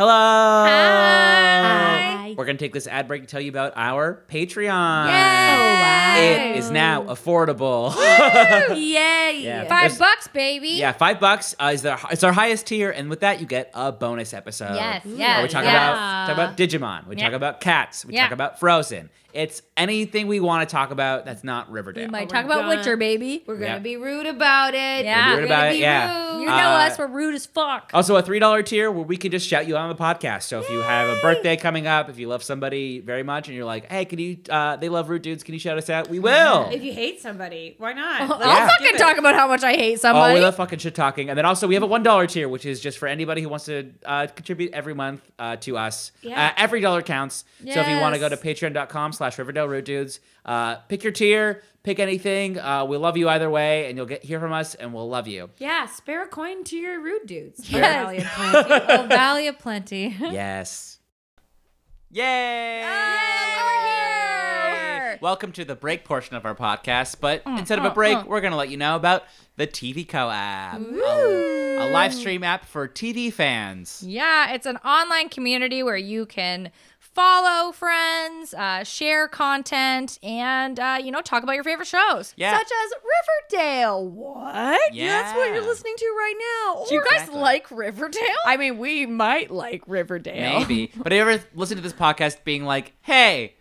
Hello. Hi. We're gonna take this ad break to tell you about our Patreon. Yay. It is now affordable. Yay! Yeah, Five there's- bucks, baby. yeah, five bucks uh, is the it's our highest tier, and with that you get a bonus episode. Yes, yes, we talk yes. about talk about Digimon. We Yeah. talk about cats. We Yeah. talk about Frozen. It's anything we want to talk about that's not Riverdale. We might we're talk about gonna- Witcher, baby. We're gonna Yeah. be rude about it. Yeah. We're rude We're about gonna it, be yeah. rude. You know Uh, us, we're rude as fuck. Also, a three dollar tier where we can just shout you out on the podcast. So if you have a birthday coming up, if you love somebody very much, and you're like, "Hey, can you? Uh, they love Root Dudes. Can you shout us out?" We will. If you hate somebody, why not? I'll Yeah. fucking talk about how much I hate Oh, somebody. we love fucking shit talking. And then also we have a one dollar tier, which is just for anybody who wants to uh, contribute every month uh, to us. Yeah. Uh, every dollar counts. So if you want to go to patreon.com slash Riverdale Root Dudes, uh, pick your tier, pick anything. Uh, we love you either way, and you'll get hear from us, and we'll love you. yeah, spare a coin to your rude dudes. Yes. Valley of Plenty. oh, Valley of Plenty. yes. Yay! here. Welcome to the break portion of our podcast, but instead of a uh, break, uh. we're going to let you know about the TV Co app, a, a live stream app for TV fans. Yeah, it's an online community where you can follow friends, uh, share content, and uh, you know talk about your favorite shows. Yeah. such as Riverdale. What? Yeah. That's what you're listening to right now. Do you guys guys like Riverdale? I mean, we might like Riverdale. Maybe. but have you ever listened to this podcast being like, hey,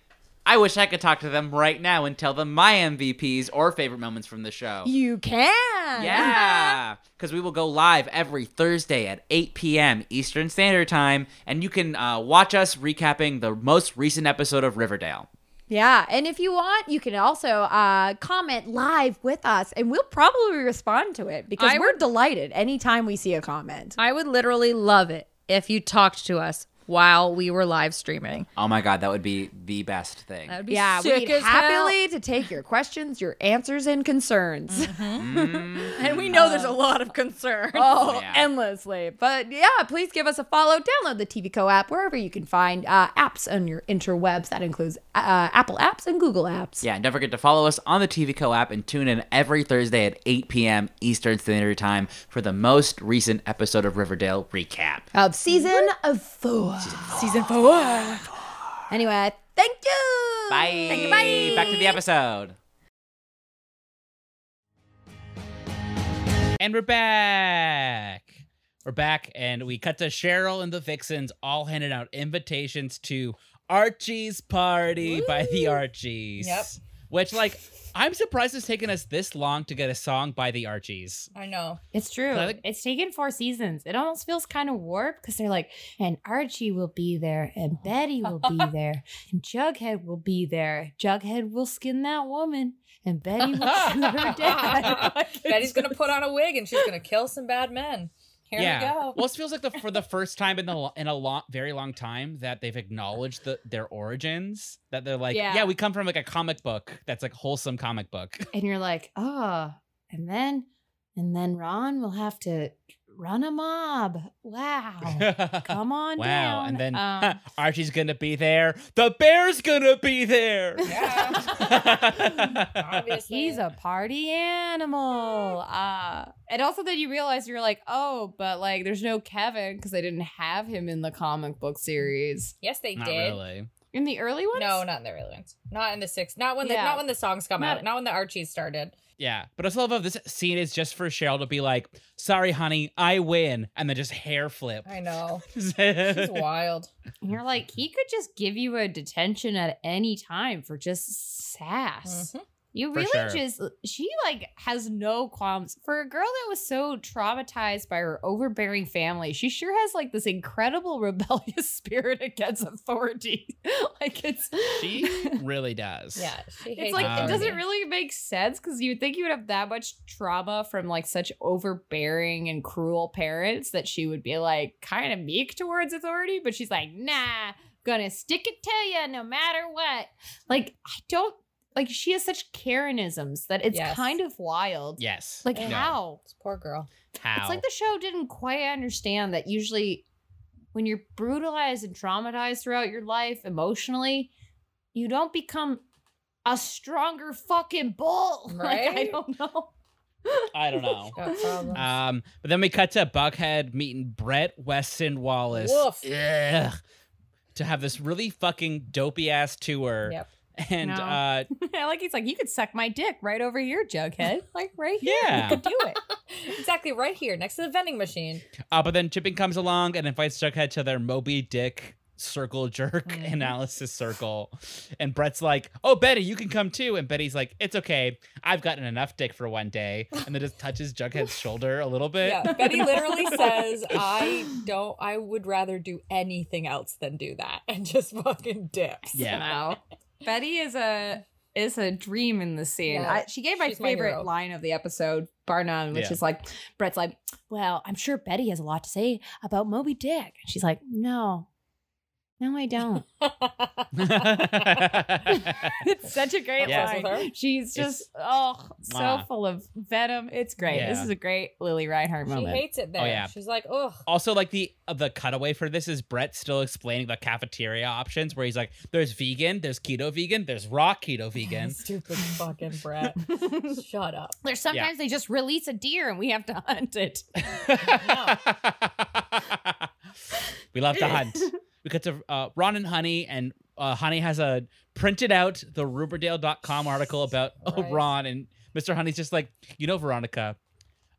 I wish I could talk to them right now and tell them my MVPs or favorite moments from the show? You can. Yeah, because we will go live every Thursday at 8 p.m. Eastern Standard Time, and you can uh, watch us recapping the most recent episode of Riverdale. Yeah, and if you want, you can also uh, comment live with us, and we'll probably respond to it because I we're delighted anytime we see a comment. I would literally love it if you talked to us while we were live streaming. Oh my god, that would be the best thing. That would be Yeah, sick we'd as happily to take your questions, your answers, and concerns. And we know there's a lot of concern. Oh, Yeah. endlessly. But yeah, please give us a follow. Download the TV Co app wherever you can find uh, apps on your interwebs. That includes uh, Apple apps and Google apps. Yeah, and don't forget to follow us on the TV Co app and tune in every Thursday at 8 p.m. Eastern Standard Time for the most recent episode of Riverdale recap. Of season of four. Season four. Anyway, thank you. Bye. Thank you. Bye. Back to the episode. And we're back. We're back, and we cut to Cheryl and the Vixens all handing out invitations to Archie's party by the Archies. Yep. Which, like, I'm surprised it's taken us this long to get a song by the Archies. I know. It's true. I think- it's taken four seasons. It almost feels kind of warped because they're like, and Archie will be there, and Betty will be there, and Jughead will be there. Jughead will skin that woman, and Betty will shoot her dad. Betty's gonna put on a wig and she's gonna kill some bad men. Here yeah. we go. Well, it feels like the for the first time in the in a long, very long time that they've acknowledged the, their origins. That they're like, yeah. Yeah. we come from like a comic book that's like wholesome comic book. and you're like, oh, and then, and then Ron will have to run a mob. Wow. Come on wow. down. And then Um, Archie's gonna be there. The bear's gonna be there. Yeah. Obviously. He's a party animal. Uh, and also then you realize you're like, oh, but like there's no Kevin because they didn't have him in the comic book series. Yes, they Not did. really. In the early ones? No, not in the early ones. Not in the six. Not when the Yeah. not when the songs come Not- out. Not when the Archies started. Yeah, but I also love how this scene is just for Cheryl to be like, "Sorry, honey, I win," and then just hair flip. I know. It's wild. And You're like, he could just give you a detention at any time for just sass. Mhm. You really sure. just, she like has no qualms. For a girl that was so traumatized by her overbearing family, she sure has like this incredible rebellious spirit against authority. like it's, she really does. Yeah, she hates it's like, it doesn't um, really make sense because you would think you would have that much trauma from like such overbearing and cruel parents that she would be like kind of meek towards authority, but she's like, nah, gonna stick it to you no matter what. Like, I don't like she has such Karenisms that it's Yes. kind of wild. Yes. Like, Yeah. how? This poor girl. How? It's like the show didn't quite understand that usually when you're brutalized and traumatized throughout your life emotionally, you don't become a stronger fucking bull. Like, I Right? don't know. I don't know. Got problems. Um, but then we cut to Jughead meeting Brett Weston Wallace. Woof. Ugh. To have this really fucking dopey ass tour. Yep. And No. uh like he's like, you could suck my dick right over here, Jughead. Like right here. Yeah. You could do it. exactly right here next to the vending machine. uh but then Chipping comes along and invites Jughead to their Moby Dick circle jerk Mhm. analysis circle. And Brett's like, Oh Betty, you can come too. And Betty's like, It's okay. I've gotten enough dick for one day. And then just touches Jughead's shoulder a little bit. Yeah, Betty literally says, "I don't. I would rather do anything else than do that," and just fucking dips. Yeah. Wow. Betty is a is a dream in the scene. Yeah, I, she gave my she's my favorite line of the episode, bar none, which Yeah. is like Brett's like, "Well, I'm sure Betty has a lot to say about Moby Dick." And she's like, "No, no, I don't." it's such a great Yeah. line. She's just It's- oh so Mwah. full of venom. It's great. This is a great Lili Reinhart She hates it there. Oh, yeah. She's like, oh. Also, like the uh, the cutaway for this is Brett still explaining the cafeteria options, where he's like, "There's vegan, there's keto vegan, there's raw keto vegan." Stupid fucking Brett. Shut up. There's sometimes they just release a deer and we have to hunt it. we love to hunt. We got to uh, Ron and Honey, and uh, Honey has a printed out the Riverdale.com article about oh, Right. Ron, and Mr. Honey's just like, you know, Veronica,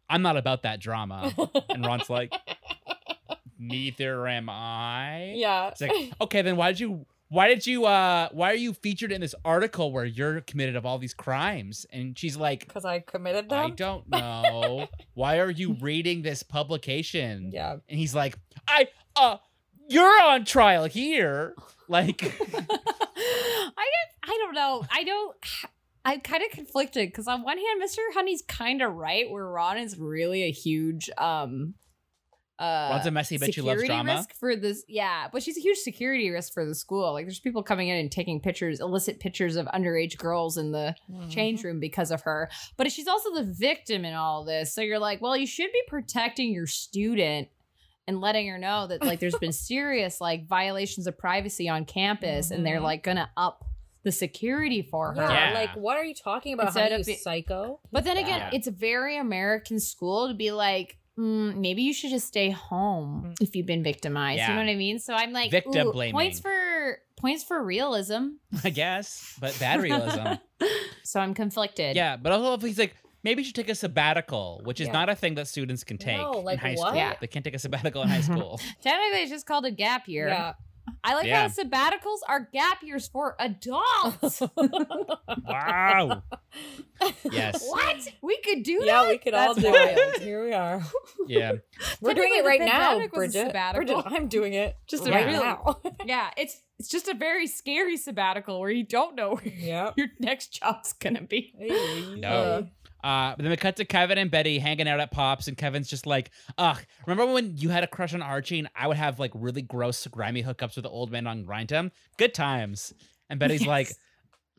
I'm not about that drama, and Ron's like, neither am I. Yeah. It's like, okay, then why did you why did you uh why are you featured in this article where you're committed of all these crimes? And she's like, Because I committed them. I don't know. why are you reading this publication? Yeah. And he's like, I uh you're on trial here. Like I don't, I don't know. I don't. I'm kind of conflicted because on one hand, Mr. Honey's kind of right, where Ron is really a huge um. Uh, Ron's a messy bitch who loves security drama. risk for this, yeah, but she's a huge security risk for the school. Like, there's people coming in and taking pictures, illicit pictures of underage girls in the Mm-hmm. change room because of her. But she's also the victim in all this. So you're like, well, you should be protecting your student and letting her know that like there's been serious like violations of privacy on campus and they're Mhm. like gonna up the security for her. Yeah, Yeah. Like, what are you talking about? Instead Honey, of you be- psycho. But then again, Yeah. it's a very American school to be like, mm, maybe you should just stay home Mm. if you've been victimized. Yeah. You know what I mean? So I'm like, Victim blaming. points for points for realism. I guess, but bad realism. So I'm conflicted. yeah, but also if he's like, maybe you should take a sabbatical, which is Yeah. not a thing that students can take No, like in high what? school. Yeah. They can't take a sabbatical in high school. Technically, it's just called a gap year. Yeah. I like Yeah. how sabbaticals are gap years for adults. wow. Yes. what? We could do that? yeah, we could all do wild. it. Here we are. Yeah. We're doing it right now, pandemic was a Bridget. Bridget, I'm doing it just Yeah. right Really? now. Yeah, it's it's just a very scary sabbatical where you don't know where yeah. your next job's gonna be. No. Uh, but then we cut to Kevin and Betty hanging out at Pops, and Kevin's just like, ugh, remember when you had a crush on Archie and I would have like really gross, grimy hookups with the old man on Grindem? Good times. And Betty's like,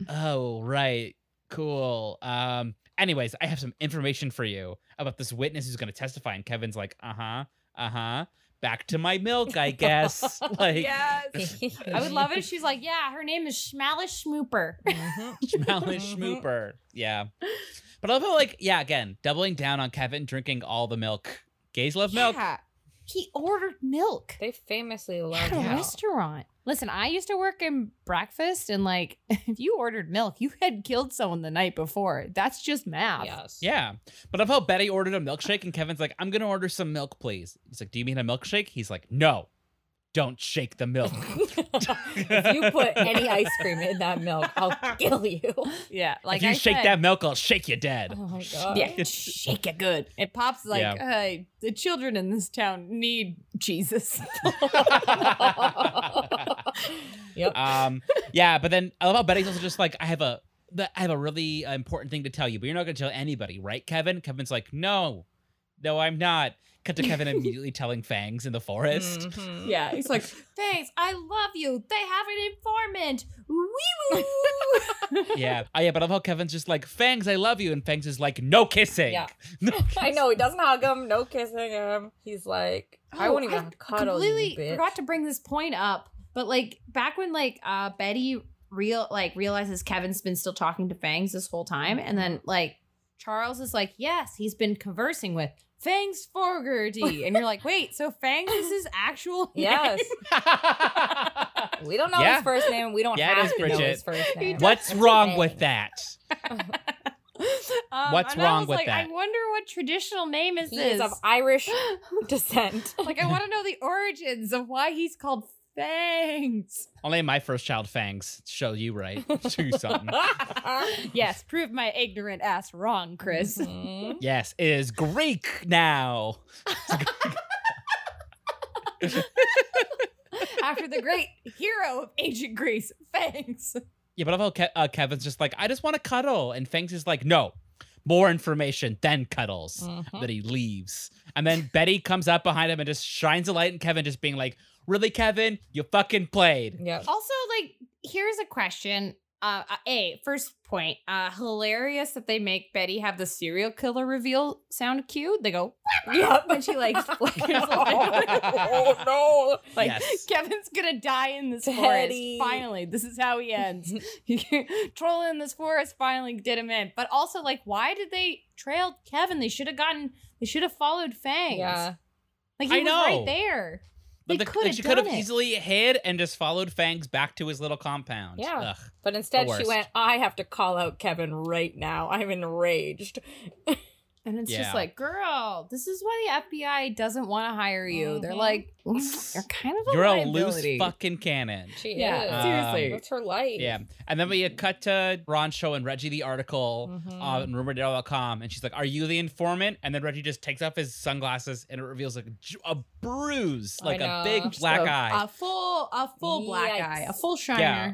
oh, right, cool. Um, anyways, I have some information for you about this witness who's going to testify. And Kevin's like, uh huh, uh huh. Back to my milk, I guess. like, yes. I would love it if she's like, yeah, her name is Schmalish Schmooper. Mhm. Schmalish Mhm. schmooper. Yeah. But I love how, like, yeah, again, doubling down on Kevin drinking all the milk. Gays love milk. Yeah. He ordered milk They famously love at a milk. restaurant. Listen, I used to work in breakfast, and like, if you ordered milk, you had killed someone the night before. That's just math. Yes. Yeah. But I felt Betty ordered a milkshake and Kevin's like, I'm going to order some milk, please. He's like, Do you mean a milkshake? He's like, No, don't shake the milk. if you put any ice cream in that milk, I'll kill you. Yeah. Like if you I shake said- that milk, I'll shake you dead. Oh my god. Yeah, shake it good. It pops like Yeah. uh, the children in this town need Jesus. Yep. um, yeah, but then I love how Betty's also just like, I have a, the- I have a really uh, important thing to tell you, but you're not going to tell anybody, right, Kevin? Kevin's like, no, no, I'm not. Cut to Kevin immediately telling Fangs in the forest. Mhm. yeah, he's like, thanks, I love you. They have an informant. Wee woo. Yeah. Oh, yeah, but I love how Kevin's just like, Fangs, I love you. And Fangs is like, no kissing. Yeah. No I know he doesn't hug him, no kissing him. He's like, I Oh, won't even cuddle completely you, bitch. forgot to bring this point up, but like back when like uh Betty real like realizes Kevin's been still talking to Fangs this whole time, and then like Charles is like, yes, he's been conversing with Fangs Fogarty, and you're like, wait, so Fangs is his actual name? Yes. We don't know Yeah. his first name. We don't Yeah, have is, to know his first name. What's That's wrong his with that? Um, What's I wrong with like, I wonder what traditional name is He this. is of Irish descent. like, I want to know the origins of why he's called Fangs. Only my first child Fangs show you right. Show you something. Yes, prove my ignorant ass wrong, Chris. Mhm. Yes, it is Greek now. After the great hero of ancient Greece, Fangs. Yeah, but I love how Ke- uh, Kevin's just like, I just want to cuddle. And Fangs is like, no, more information, then cuddles. Mhm. That he leaves. And then Betty comes up behind him and just shines a light, and Kevin just being like, Really, Kevin? You fucking played. Yep. Also, like, here's a question. Uh, uh, a first point. Uh, hilarious that they make Betty have the serial killer reveal sound cue. They go, Yep. and she like flares oh no. Like Yes. Kevin's gonna die in this Teddy. forest. Finally, this is how he ends. Troll in this forest finally did him in. But also, like, why did they trail Kevin? They should have gotten. They should have followed Fangs. Yeah. like he I was know. right there. The- could like, have she could have easily hid and just followed Fangs back to his little compound. Yeah. Ugh. But instead, she went, I have to call out Kevin right now. I'm enraged. And it's Yeah. just like, girl, this is why the FBI doesn't want to hire you. They're Mhm. like, "Mm, you're kind of a You're a loose fucking cannon. She Yeah, is. seriously. That's her life. Yeah. And then we cut to Ron and Reggie the article Mhm. on rumordale.com. And she's like, Are you the informant? And then Reggie just takes off his sunglasses and it reveals like a bruise, like a big black a, eye. A full, a full black Yikes. eye, a full shiner. Yeah.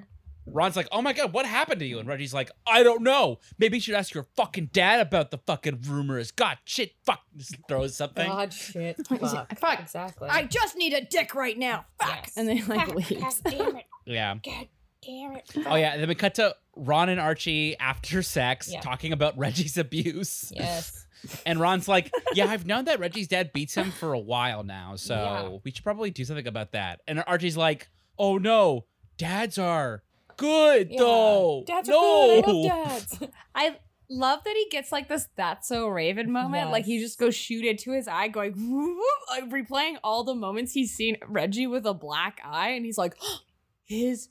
Ron's like, Oh my God, what happened to you? And Reggie's like, I don't know. Maybe you should ask your fucking dad about the fucking rumors. God, shit, fuck. Just throws something. God, shit. Fuck. "Fuck. Exactly. I just need a dick right now. Fuck. Yes. And then like God leaves. damn it. Yeah. God damn it. Oh yeah. And then we cut to Ron and Archie after sex Yeah. talking about Reggie's abuse. Yes. And Ron's like, Yeah, I've known that Reggie's dad beats him for a while now, so Yeah. we should probably do something about that. And Archie's like, Oh no, dads are good Yeah. though. Dads are no. good. I love dads. I love that he gets like this that's so Raven moment. Like he just goes shoot into his eye, going whoop, whoop, like replaying all the moments he's seen Reggie with a black eye, and he's like, his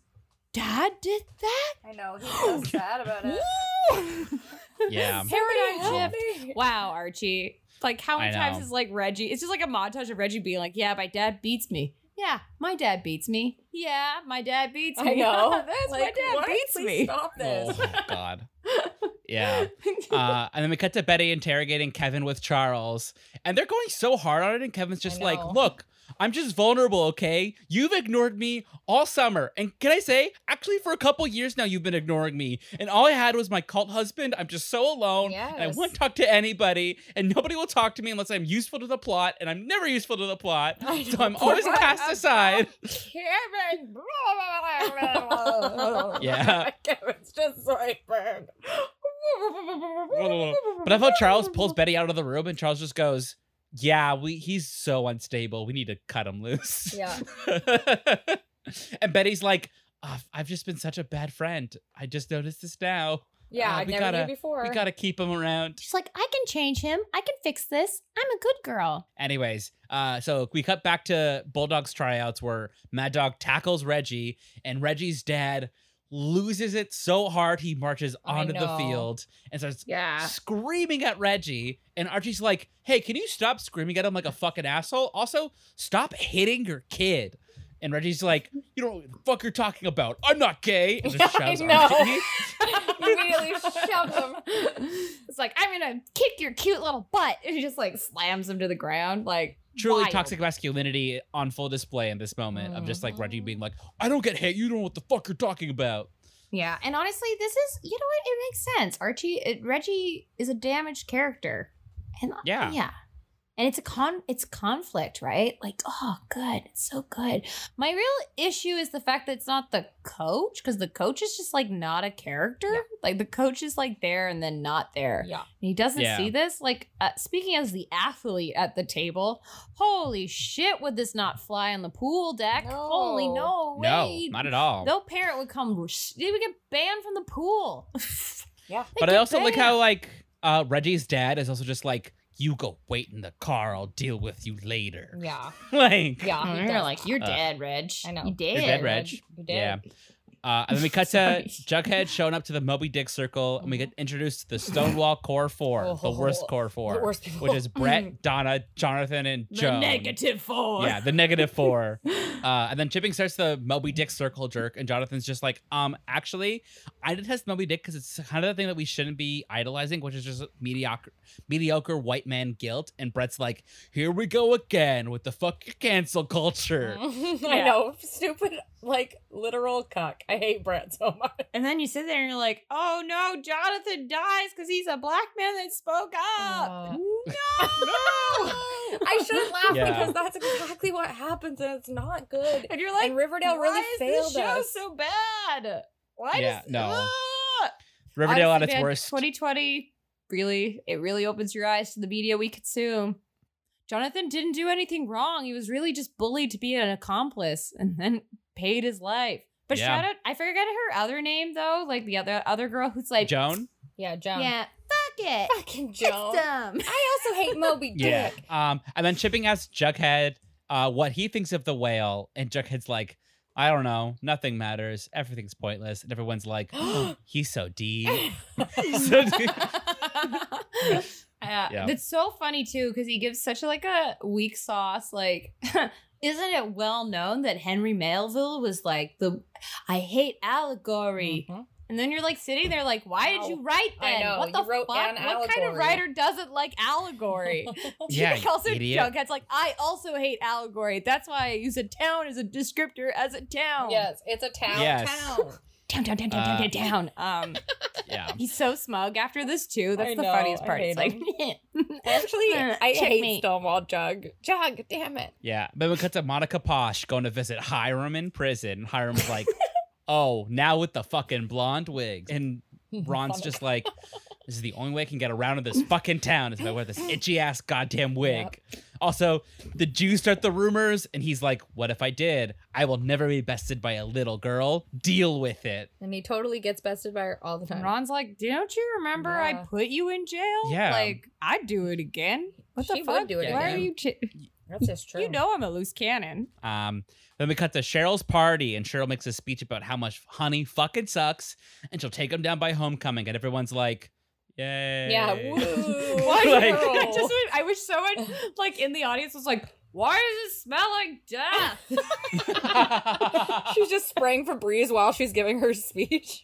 dad did that? I know. He's so sad about it. Yeah. Paradigm help shift. Wow, Archie. Like how many times is like Reggie? It's just like a montage of Reggie being like, "Yeah, my dad beats me. Yeah, my dad beats me. Yeah, my dad beats me. I know. That's my Like, dad what? beats Please me." Stop this. Oh God. Yeah. Uh, and then we cut to Betty interrogating Kevin with Charles. And they're going so hard on it. And Kevin's just like, look, I'm just vulnerable, okay? You've ignored me all summer. And can I say, actually, for a couple years now, you've been ignoring me. And all I had was my cult husband. I'm just so alone. And I won't talk to anybody. And nobody will talk to me unless I'm useful to the plot. And I'm never useful to the plot. So. I'm always cast aside. Kevin. Yeah. Kevin's just like burned. But I thought Charles pulls Betty out of the room and Charles just goes, Yeah, we he's so unstable. We need to cut him loose. Yeah. and Betty's like, "Ah, I've just been such a bad friend. I just noticed this now. Yeah, uh, I we never gotta, knew before. We gotta keep him around. She's like, I can change him. I can fix this. I'm a good girl. Anyways, uh, so we cut back to Bulldog's tryouts where Mad Dog tackles Reggie, and Reggie's dad loses it so hard he marches onto the field and starts Yeah. screaming at Reggie. And Archie's like, "Hey, can you stop screaming at him like a fucking asshole? Also, stop hitting your kid." And Reggie's like, "You don't know what the fuck you're talking about. I'm not gay." And just I know. Immediately shoves him. It's like, I'm gonna kick your cute little butt. And he just like slams him to the ground. Like Truly wild. toxic masculinity on full display in this moment of just like Reggie Mm-hmm. being like, "I don't get hate. You don't know what the fuck you're talking about." Yeah, and honestly, this is you know what? It makes sense. Archie, it, Reggie is a damaged character, and Yeah. yeah, and it's a con, it's conflict, right? Like, oh, good, it's so good. My real issue is the fact that it's not the coach, because the coach is just like not a character. Yeah. Like the coach is like there and then not there. Yeah. And he doesn't Yeah. see this. Like, uh, speaking as the athlete at the table, holy shit, would this not fly on the pool deck? Holy no, way. No, not at all. No parent would come. They would get banned from the pool. Yeah. They but I get also like how like uh Reggie's dad is also just like, "You go wait in the car. I'll deal with you later." Yeah. like, Yeah. He you're like, you're Uh, dead, Reg. I know. You dead. You're dead, Reg. You did. Yeah. Uh, and then we cut to Sorry. Jughead showing up to the Moby Dick Circle, and we get introduced to the Stonewall Core Four, the worst Oh, Core Four, worst which is Brett, Donna, Jonathan, and Joe. The negative four. Yeah, the negative four. uh, and then Chipping starts the Moby Dick circle jerk, and Jonathan's just like, um, actually, I detest Moby Dick because it's kind of the thing that we shouldn't be idolizing, which is just mediocre, mediocre white man guilt. And Brett's like, here we go again with the fuck cancel culture. I know. Stupid, like, literal cuck. I hate Brett so much. And then you sit there and you're like, oh no, Jonathan dies because he's a black man that spoke up. Uh, no. I shouldn't laugh Yeah. because that's exactly what happens and it's not good. And you're like, and Riverdale really why is failed this show us. so bad? Why Yeah, does no. Ah! Riverdale at Honestly, its man, worst. 2020 really it really opens your eyes to the media we consume. Jonathan didn't do anything wrong. He was really just bullied to be an accomplice and then paid his life. But Yeah. shout out, I forget her other name though, like the other other girl who's like, Joan? Yeah, Joan. yeah, fuck it, Fucking it's Joan. dumb. I also hate Moby Dick. Yeah. Um, and then Chipping asks Jughead uh, what he thinks of the whale, and Jughead's like, I don't know, nothing matters, everything's pointless, and everyone's like, he's so deep. He's so deep. Uh, Yeah. It's so funny too because he gives such a, like a weak sauce. Like, isn't it well known that Henry Melville was like the I hate allegory, Mhm. and then you're like sitting there like, why did you write I that? know, What the you wrote fuck? an What kind of writer doesn't like allegory? Yeah, also idiot. Jughead's like, I also hate allegory. That's why I use a town as a descriptor as a town. Yes, it's a town. Yes. Town. Down, down, down, down, Uh, down, down, down. Um, Yeah. he's so smug after this too. That's I the know, funniest part. hate It's like, Actually, I hate Checkmate. Stonewall Jug. Jug, damn it. Yeah. Then we cut to Monica Posh going to visit Hiram in prison. Hiram's like, oh, now with the fucking blonde wig. And Ron's just like, this is the only way I can get around in this fucking town is if I wear this itchy ass goddamn wig. Also, the Jews start the rumors, and he's like, what if I did? I will never be bested by a little girl. Deal with it. And he totally gets bested by her all the time. Ron's like, don't you remember I put you in jail? Yeah. Like, I'd do it again. What the She would fuck? do it Why again. are you? Ch- That's just true. you know I'm a loose cannon. Um, then we cut to Cheryl's party, and Cheryl makes a speech about how much honey fucking sucks, and she'll take him down by homecoming, and everyone's like, "Yay!" Yeah, woo. Why? Like- I just would- I wish someone like in the audience was like, why does it smell like death? she's just spraying Febreze while she's giving her speech.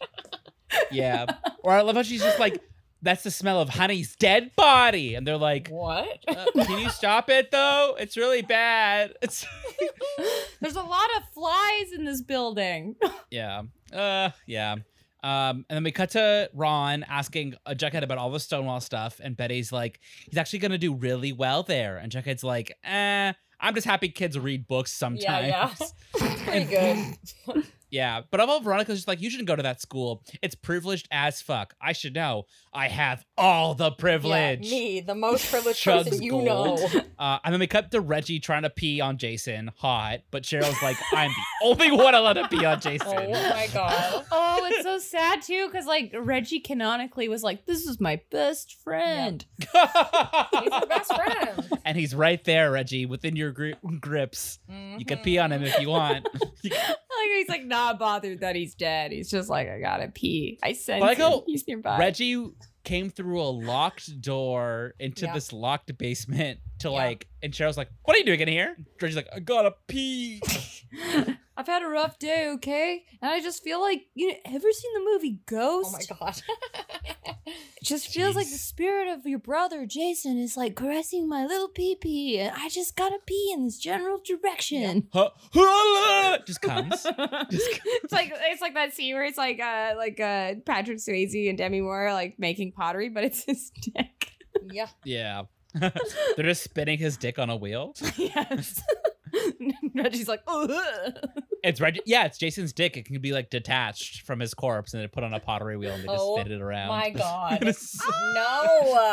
yeah. Or I love how she's just like, "That's the smell of honey's dead body," and they're like, What? uh, "Can you stop it though? It's really bad." It's There's a lot of flies in this building. yeah, uh, yeah. Um, and then we cut to Ron asking uh, Jughead about all the Stonewall stuff, and Betty's like, he's actually gonna do really well there, and Jughead's like, eh, I'm just happy kids read books sometimes. Yeah, yeah. Pretty good. Yeah, but I'm all Veronica's just like, you shouldn't go to that school. It's privileged as fuck. I should know. I have all the Yeah, privilege. me, the most privileged Chugs person you gold. know. Uh, and then we cut to Reggie trying to pee on Jason, hot. But Cheryl's like, I'm the only one allowed to pee on Jason. Oh my god. oh it's so sad too because like Reggie canonically was like, "This is my best friend." He's our best friend. and he's right there, Reggie, within your gri- grips. You can pee on him if you want. Like he's like not bothered that he's dead. He's just like, "I gotta pee." I sense But I him. he's nearby. Reggie came through a locked door into Yeah. this locked basement to Yeah. like, and Cheryl's like, "What are you doing in here?" Reggie's like, "I gotta pee." I've had a rough day, okay? And I just feel like you know, ever seen the movie Ghost? Oh my god. It just feels like the spirit of your brother Jason is like caressing my little pee pee, and I just gotta pee in this general direction. Huh? Huh? Just comes. it's like it's like that scene where it's like uh like uh Patrick Swayze and Demi Moore like making pottery, but it's his dick. yeah. Yeah. They're just spinning his dick on a wheel. yes. Reggie's like, Ugh. It's Reggie. Yeah, it's Jason's dick. It can be like detached from his corpse and then put on a pottery wheel and they just Oh spin it around. Oh my god. No.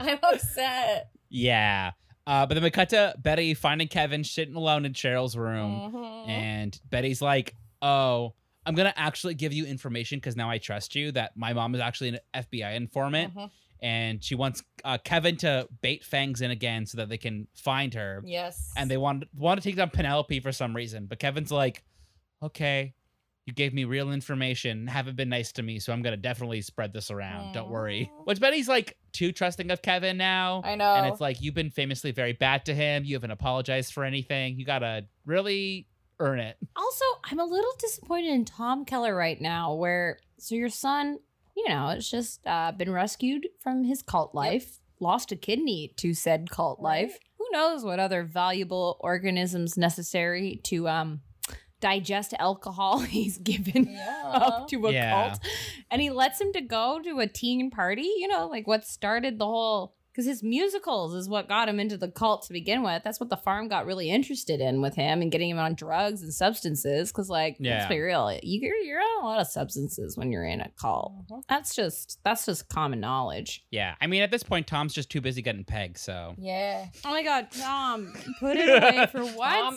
I'm upset. yeah. Uh, but then we cut to Betty finding Kevin sitting alone in Cheryl's room. Mhm. And Betty's like, "Oh, I'm gonna actually give you information because now I trust you. That my mom is actually an FBI informant, Mhm. And she wants uh, Kevin to bait Fangs in again so that they can find her. Yes. And they want want to take down Penelope for some reason, but Kevin's like, "Okay, you gave me real information, haven't been nice to me, so I'm gonna definitely spread this around. Don't worry." Which Betty's like too trusting of Kevin now. I know. And it's like you've been famously very bad to him. You haven't apologized for anything. You gotta really earn it. Also, I'm a little disappointed in Tom Keller right now, where so your son, you know, it's just uh, been rescued from his cult life, lost a kidney to said cult Right. life. Who knows what other valuable organisms necessary to um digest alcohol he's given yeah. up to a Yeah. cult, and he lets him to go to a teen party. You know, like what started the whole. Because his musicals is what got him into the cult to begin with. That's what the farm got really interested in with him and getting him on drugs and substances. Because, like, Yeah. let's be real, you, you're, you're on a lot of substances when you're in a cult. Mhm. That's just that's just common knowledge. Yeah. I mean, at this point, Tom's just too busy getting pegged. So Yeah. Oh my God, Tom, put it away for one Tom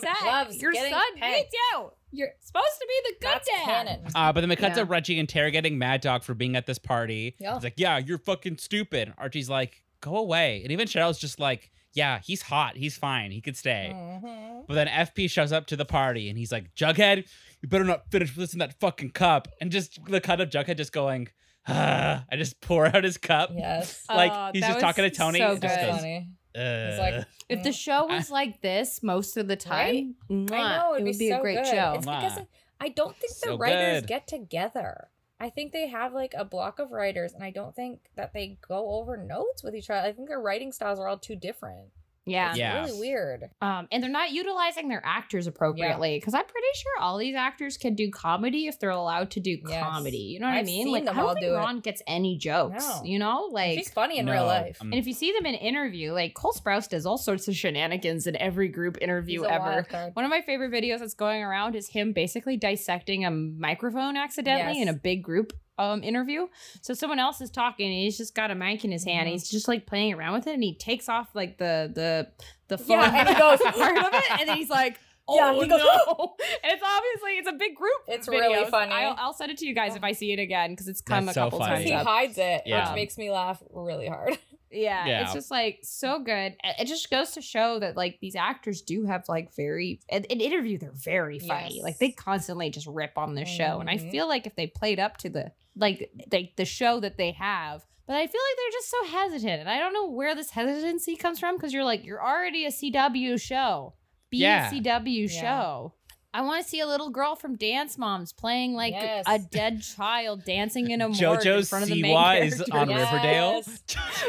sec. Your son pegged. hates you. You're supposed to be the good That's dad. canon. Uh, but then we cut to Yeah. Reggie interrogating Mad Dog for being at this party. Yeah. He's like, "Yeah, you're fucking stupid." Archie's like, "Go away," and even Cheryl's just like, "Yeah, he's hot. He's fine. He could stay." Mhm. But then FP shows up to the party and he's like, "Jughead, you better not finish this in that fucking cup." And just the cut of Jughead just going, ah, I just pour out his cup. Yes. Like Oh, he's just talking to Toni. so just good. goes, funny. "Ugh." like, If the show was like this most of the time, mwah, I know it it'd be, be, so a great good. show. It's because Mwah. I don't think So the writers good. get together. I think they have like a block of writers, and I don't think that they go over notes with each other. I think their writing styles are all too different. Yeah. It's Yeah. really weird. Um, and they're not utilizing their actors appropriately because I'm pretty sure all these actors can do comedy if they're allowed to do Yes. comedy. You know what I I've mean? seen Like, them I don't all think do it. Ron gets any jokes. No. You know, like. She's funny in No, real life. um, and if you see them in interview, like Cole Sprouse does all sorts of shenanigans in every group interview ever. One of my favorite videos that's going around is him basically dissecting a microphone accidentally in a big group um interview. So someone else is talking and he's just got a mic in his hand. Mhm. He's just like playing around with it and he takes off like the the the Yeah, phone and he goes, part of it and then he's like Oh Yeah, he goes, no! and it's obviously it's a big group. It's video, really funny. I'll, I'll send it to you guys if I see it again because it's come That's a couple funny. times. he up. hides it, Yeah. which makes me laugh really hard. Yeah, Yeah. it's just like so good. It it just goes to show that like these actors do have like very in, in interview they're very funny. Yes. Like they constantly just rip on the show, and I Mhm. feel like if they played up to the like they, the show that they have. But I feel like they're just so hesitant, and I don't know where this hesitancy comes from because you're like you're already a CW show, be Yeah. a CW Yeah. show. I want to see a little girl from Dance Moms playing like Yes. a dead child dancing in a morgue in front of the main Siwa is on Yes. Riverdale.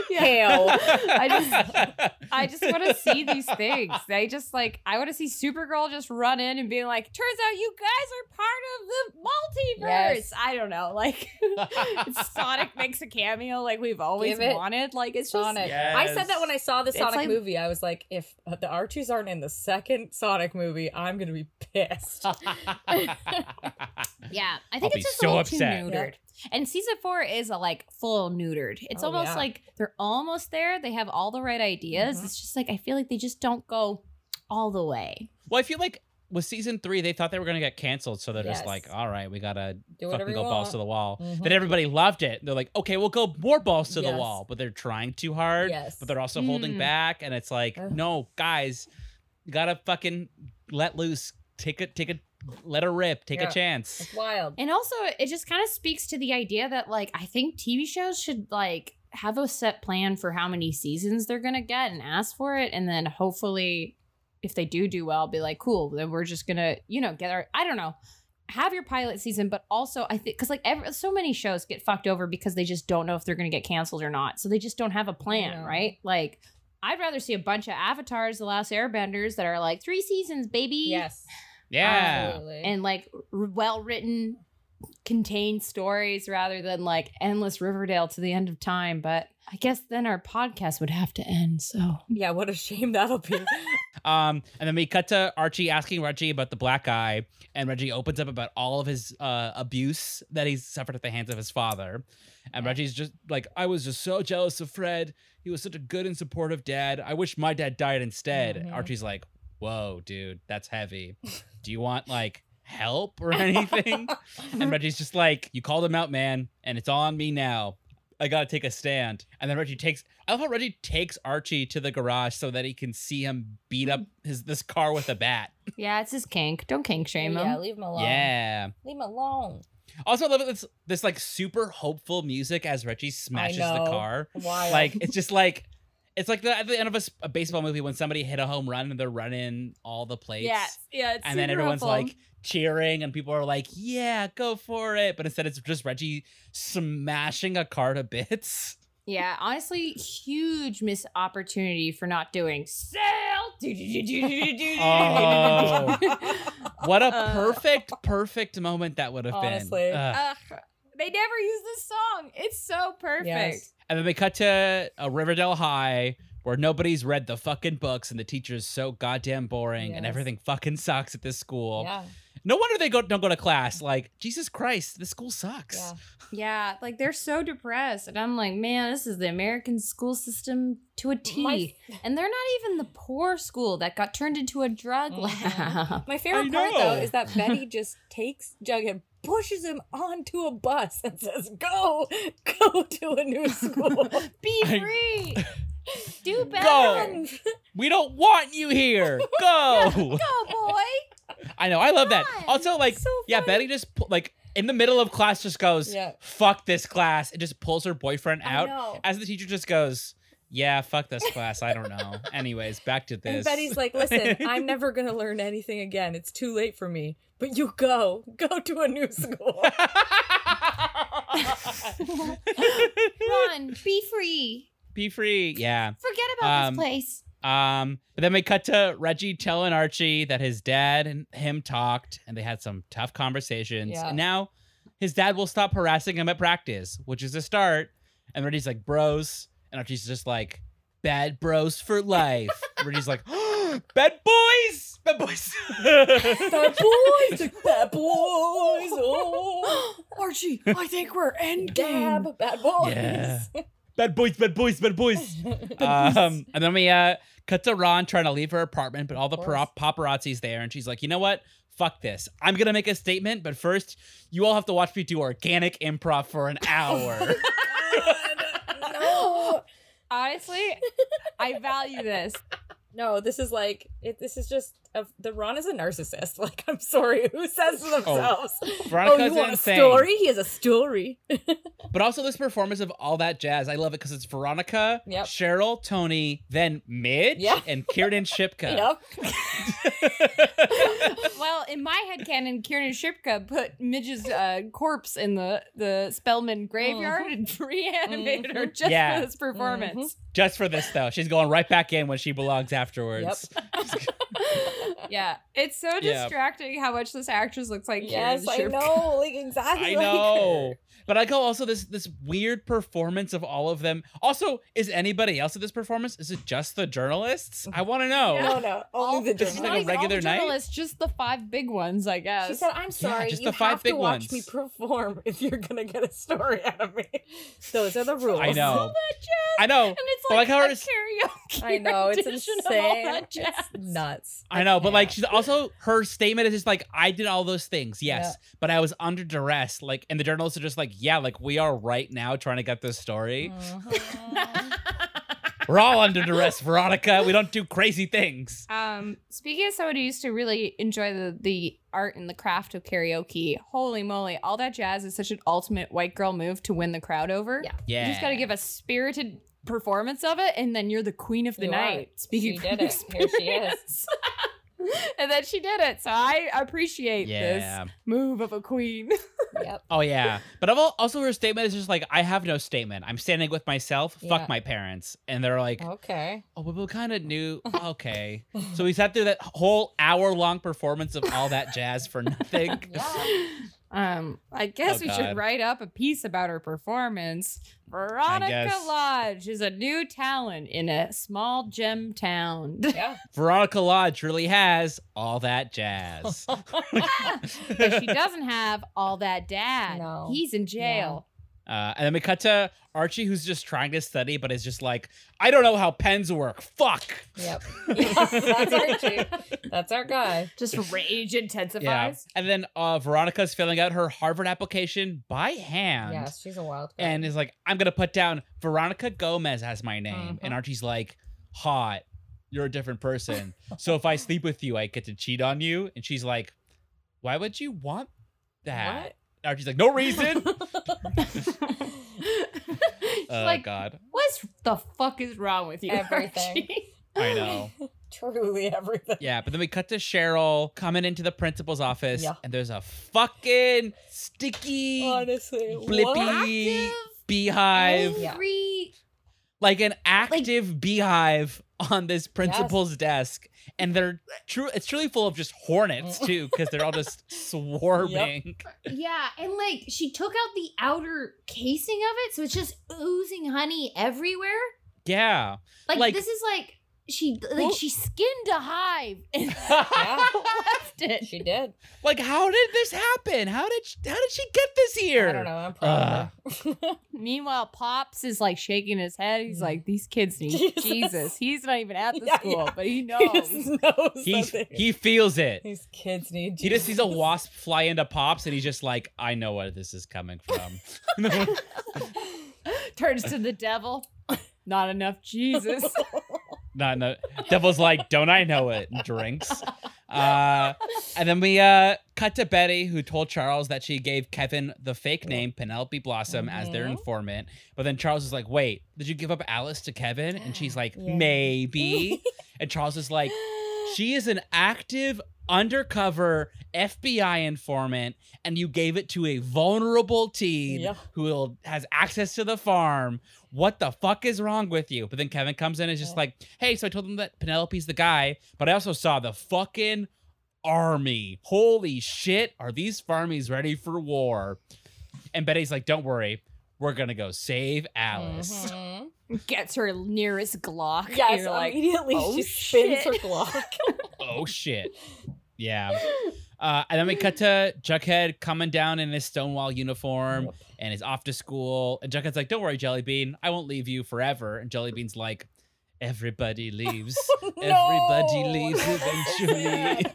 Yeah. I just I just want to see these things. They just like I want to see Supergirl just run in and be like, "Turns out you guys are part of the multiverse." Yes. I don't know, like Sonic makes a cameo like we've always it wanted. Like it's just Sonic. I said that when I saw the Sonic like- movie. I was like, if uh, the Archies aren't in the second Sonic movie, I'm gonna be pissed. yeah. I I'll think it's just so a little upset. too neutered. And season four is a like full neutered. It's Oh, almost yeah. like they're almost there. They have all the right ideas. Mhm. It's just like I feel like they just don't go all the way. Well, I feel like with season three, they thought they were gonna get canceled, so they're just like, all right, we gotta Do fucking you go balls to the wall. Mhm. Then everybody loved it. They're like, okay, we'll go more balls to the wall, but they're trying too hard. Yes. But they're also holding Mm. back, and it's like, Ugh. no, guys, you gotta fucking let loose. Take a take a let her rip. Take Yeah. a chance. It's wild. And also, it just kind of speaks to the idea that, like, I think TV shows should, like, have a set plan for how many seasons they're going to get and ask for it. And then hopefully, if they do do well, be like, cool, then we're just going to, you know, get our, I don't know, have your pilot season. But also, I think, because, like, every, so many shows get fucked over because they just don't know if they're going to get canceled or not. So they just don't have a plan, know. right? Like, I'd rather see a bunch of avatars, The Last Airbenders, that are like three seasons, baby Yes. Yeah. Absolutely. and like r- well written contained stories rather than like endless riverdale to the end of time but i guess then our podcast would have to end so yeah, what a shame that'll be. Um, and then we cut to Archie asking Reggie about the black eye, and Reggie opens up about all of his uh, abuse that he's suffered at the hands of his father. And Reggie's just like, I was just so jealous of Fred. He was such a good and supportive dad. I wish my dad died instead. Mhm. Archie's like, Whoa, dude, that's heavy. Do you want like help or anything? and Reggie's just like, You called him out, man, and it's all on me now. I gotta take a stand. And then Reggie takes I love how Reggie takes Archie to the garage so that he can see him beat up his this car with a bat. yeah it's his kink don't kink shame yeah, him leave him alone. Yeah. Leave him alone. Also I love this this like super hopeful music as Reggie smashes the car. Wild. Like it's just like it's like the, at the end of a baseball movie when somebody hit a home run and they're running all the plates. yes yeah it's and then everyone's hopeful. like cheering and people are like, "Yeah, go for it!" But instead, it's just Reggie smashing a car to bits. yeah honestly huge missed opportunity for not doing sail Oh. What a Uh, perfect, perfect moment that would have Honestly. been. Ugh. Ugh, they never use this song it's so perfect Yes. And then they cut to a Riverdale High where nobody's read the fucking books and the teacher's so goddamn boring and everything fucking sucks at this school. Yeah. No wonder they go don't go to class. Like Jesus Christ, this school sucks. Yeah. Yeah, like they're so depressed. And I'm like, man, this is the American school system to a T. My- and they're not even the poor school that got turned into a drug Mhm. lab. My favorite part though is that Betty just takes Jughead, and pushes him onto a bus, and says, "Go, go to a new school." Be I- free. Do better. Go. We don't want you here. Go. Go, boy. I know. I love that. Come. Also, like, So yeah, funny. Betty just pu- like in the middle of class just goes, Yeah. "Fuck this class." It just pulls her boyfriend I out know. as the teacher just goes, "Yeah, fuck this class. I don't know." Anyways, back to And this. Betty's like, "Listen, I'm never gonna learn anything again. It's too late for me. But you go, go to a new school." Run. Be free. Be free. Yeah. Forget about Um, this place. Um, but then we cut to Reggie telling Archie that his dad and him talked and they had some tough conversations. Yeah. And now his dad will stop harassing him at practice, which is a start. And Reggie's like, bros. And Archie's just like, bad bros for life. Reggie's like, bad boys! Bad boys! bad boys, bad boys. Oh, Archie, I think we're endgame. dab, bad boys. Yeah. Bad boys, bad boys, bad boys. um, and then we uh, cut to Ron trying to leave her apartment, but all the course. pap- paparazzi's there, and she's like, you know what? Fuck this. I'm gonna make a statement, but first, you all have to watch me do organic improv for an hour. no, Honestly, I value this. no. This is like it, this is just a, the Ron is a narcissist. Like I'm sorry, who says to oh, themselves? Oh, Veronica's you want insane. a story? He has a story. But also this performance of all that jazz, I love it because it's Veronica, Yep. Cheryl, Toni, then Midge, Yeah. and Kiernan Shipka. Yep. well, in my head canon, Kiernan Shipka put Midge's uh, corpse in the, the Spellman graveyard mm-hmm. and reanimated her mm-hmm. just Yeah. for this performance. Mm-hmm. Just for this though, she's going right back in when she belongs afterwards. Yeah, it's so Yeah. distracting how much this actress looks like Yes, I Shipka. know. Like exactly. I like know. her. But I go also this this weird performance of all of them. Also, is anybody else at this performance? Is it just the journalists? I want to know. No, no, only the This is like a Not even all the regular night? just the five big ones, I guess. She said, "I'm sorry, just you the five have big to watch ones." me perform if you're gonna get a story out of me. Those are the rules." I know. All that jazz. I know. And it's like, like how a karaoke. I know it's rendition of all insane. that jazz. It's nuts. I know, but like she's also her statement is just like I did all those things, yes, but I was under duress. Like, and the journalists are just like, yeah, like we are right now trying to get this story. Mhm. We're all under duress, Veronica. We don't do crazy things. Um, speaking of someone who used to really enjoy the the art and the craft of karaoke, holy moly, all that jazz is such an ultimate white girl move to win the crowd over. Yeah. Yeah, You just got to give a spirited performance of it, and then you're the queen of the You are. night. Speaking She from did it. Here she is. experience. and then she did it. So I appreciate Yeah. this move of a queen. yep. Oh yeah, but I've also her statement is just like I have no statement. I'm standing with myself. Yeah. Fuck my parents, and they're like, Okay. oh, well, we kind of knew. Okay, so we sat through that whole hour long performance of all that jazz for nothing. Um, I guess Oh, we God. should write up a piece about her performance. Veronica. Lodge is a new talent in a small gem town. Yeah. Veronica Lodge really has all that jazz. but she doesn't have all that dad. No. He's in jail. Uh, and then we cut to Archie, who's just trying to study, but is just like, I don't know how pens work. Fuck. Yep. That's Archie. That's our guy. Just rage intensifies. Yeah. And then uh, Veronica's filling out her Harvard application by hand. Yes, she's a wild card. And is like, I'm going to put down Veronica Gomez as my name. And Mhm. Archie's like, hot. You're a different person. so if I sleep with you, I get to cheat on you. And she's like, why would you want that? What? Archie's like, no reason. She's oh, like, God. what the fuck is wrong with you? Everything. Archie?" I know. Truly everything. Yeah, but then we cut to Cheryl coming into the principal's office, Yeah. and there's a fucking sticky, Honestly. blippy beehive, Yeah. like an active beehive on this principal's desk, and they're true. It's truly full of just hornets too, because they're all just swarming. Yeah, and like she took out the outer casing of it, so it's just oozing honey everywhere. Yeah, Like, Like- this is like she like Well- she skinned a hive. and left it. She did. like how did this happen? How did she, how did she get this here? I don't know. I'm proud of her. Meanwhile, Pops is like shaking his head. He's like, "These kids need Jesus. Jesus." He's not even at the Yeah, school, yeah. but he He knows. just knows He he feels it. These kids need. Jesus. He just sees a wasp fly into Pops, and he's just like, I know where this is coming from. Turns to the devil. Not enough Jesus. Not no. Devil's like, don't I know it? And drinks. Uh, and then we uh cut to Betty, who told Charles that she gave Kevin the fake name Penelope Blossom as their Mhm. informant. But then Charles is like, wait, did you give up Alice to Kevin? And she's like, Yeah. maybe. and Charles is like, she is an active undercover FBI informant, and you gave it to a vulnerable teen Yeah. who will, has access to the farm. What the fuck is wrong with you? But then Kevin comes in and is just Yeah. like, hey, so I told them that Penelope's the guy, but I also saw the fucking army. Holy shit, are these farmies ready for war? And Betty's like, don't worry, we're gonna go save Alice. Mhm. Gets her nearest Glock. Yes, You're like, immediately "Oh, she spins her. Glock. oh shit. Yeah. Uh, and then we cut to Jughead coming down in his Stonewall uniform and is off to school. And Jughead's like, Don't worry, Jellybean, I won't leave you forever. And Jellybean's like, Everybody leaves. Everybody No. leaves eventually.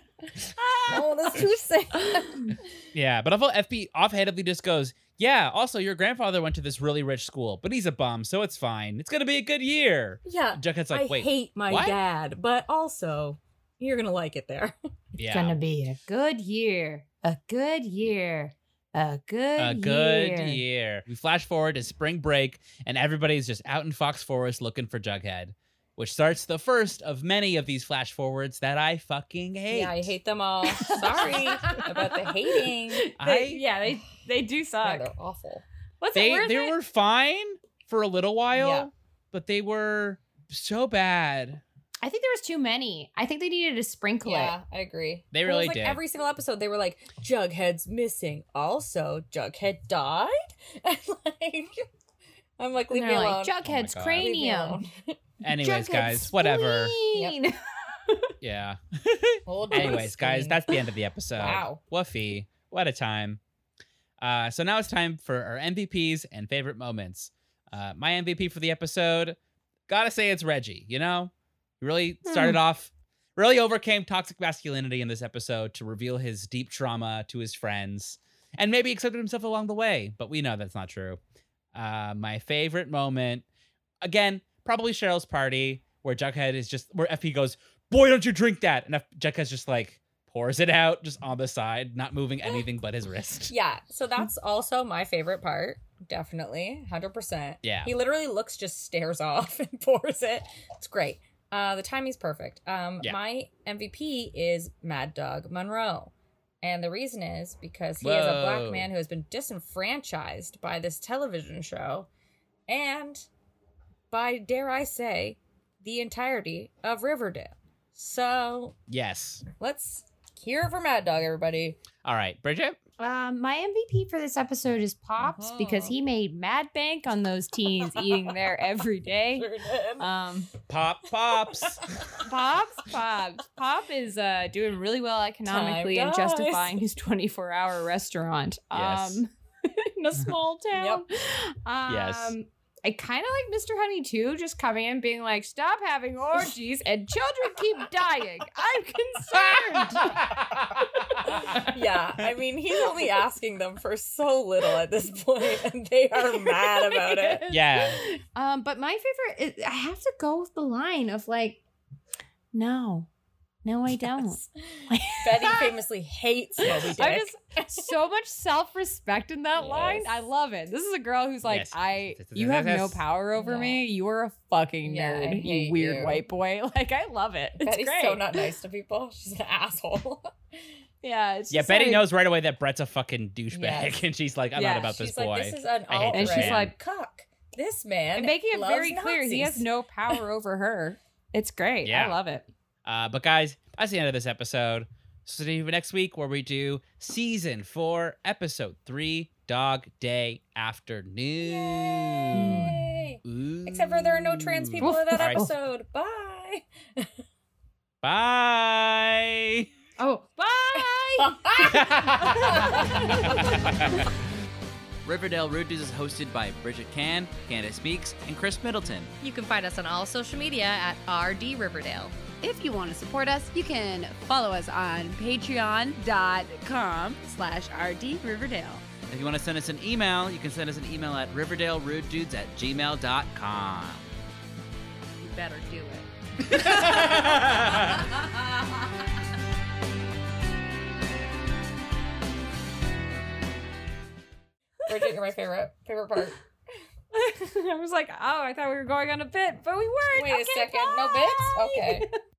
no, that's too sad. yeah, but I'll FP offhandedly just goes, Yeah, also your grandfather went to this really rich school, but he's a bum, so it's fine. It's gonna be a good year. Yeah. Jughead's like, I Wait, hate my what?" dad, but also you're gonna like it there. yeah. Gonna be a good year. A good year. A good a year. good year. We flash forward to spring break, and everybody's just out in Fox Forest looking for Jughead, which starts the first of many of these flash forwards that I fucking hate. Yeah, I hate them all. Sorry about the hating. They, I yeah, they they do Yeah, suck. they're awful. What's they it worth they it? were fine for a little while, Yeah. but they were so bad. I think there was too many. I think they needed to sprinkle Yeah, it. I agree. They Well, it was really like did. Every single episode, they were like, "Jughead's missing." Also, Jughead died. And like, I'm like, leave And me they're alone. like, Jughead's God. Leave me cranium. Anyways, Jughead's guys, whatever. spleen. Yeah. Anyways, guys, that's the end of the episode. Wow. Woofy. What a time. Uh, so now it's time for our MVPs and favorite moments. Uh, my MVP for the episode, gotta say it's Reggie. You know, he really started off, really overcame toxic masculinity in this episode to reveal his deep trauma to his friends, and maybe accepted himself along the way. But we know that's not true. Uh, my favorite moment, again, probably Cheryl's party, where Jughead is just where FP goes, "Boy, don't you drink that," and F- Jughead's just like pours it out just on the side, not moving anything but his wrist. Yeah, so that's also my favorite part. Definitely, hundred percent. Yeah. he literally looks, just stares off and pours it. It's great. Uh, the timing's perfect. Um, Yeah. my MVP is Mad Dog Monroe, and the reason is because he is a black man who has been disenfranchised by this television show, and by dare I say, the entirety of Riverdale. So Yes. let's hear it for Mad Dog, everybody. All right, Bridget. Um, my MVP for this episode is Pops because Uh-huh. he made mad bank on those teens eating there every day. Sure. Um, Pop pops. Pops, Pops, Pop is uh, doing really well economically and justifying his 24 hour restaurant. Yes. Um, in a small town. Um, Yes. I kind of like Mr. Honey too, just coming in being like, stop having orgies and children keep dying. I'm concerned. yeah, I mean, he's only asking them for so little at this point, and they are mad about it. yeah. Um, but my favorite, is, I have to go with the line of like, no, no, I don't. Betty famously hates Moby Dick. I just so much self respect in that line. I love it. This is a girl who's like, Yes. I, you have no power over Yeah. me. You are a fucking Yeah, nerd, you weird you." white boy. Like, I love it. It's Betty's great. so not nice to people. She's an asshole. yeah, it's Yeah, just Betty like- knows right away that Brett's a fucking douchebag, Yes. and she's like, "I'm Yeah, not about this She's boy." like, this is an alt And she's like, cock. This man and making it loves very clear he has no power over her. It's great. Yeah. I love it. Uh, but guys, that's the end of this episode. So see you next week where we do season four, episode three, Dog Day Afternoon. Yay. Except for there are no trans people in that All right. episode. Bye. Bye. Oh, bye. Riverdale Rude Dudes is hosted by Bridget Can, Candace Meeks, and Chris Middleton. You can find us on all social media at RD Riverdale. If you want to support us, you can follow us on patreon.com slash RD Riverdale. If you want to send us an email, you can send us an email at riverdalerudedudes at gmail.com. You better do it. You're my favorite favorite part. I was like, oh, I thought we were going on a bit, but we weren't. Wait a Okay, second. No bits? Okay.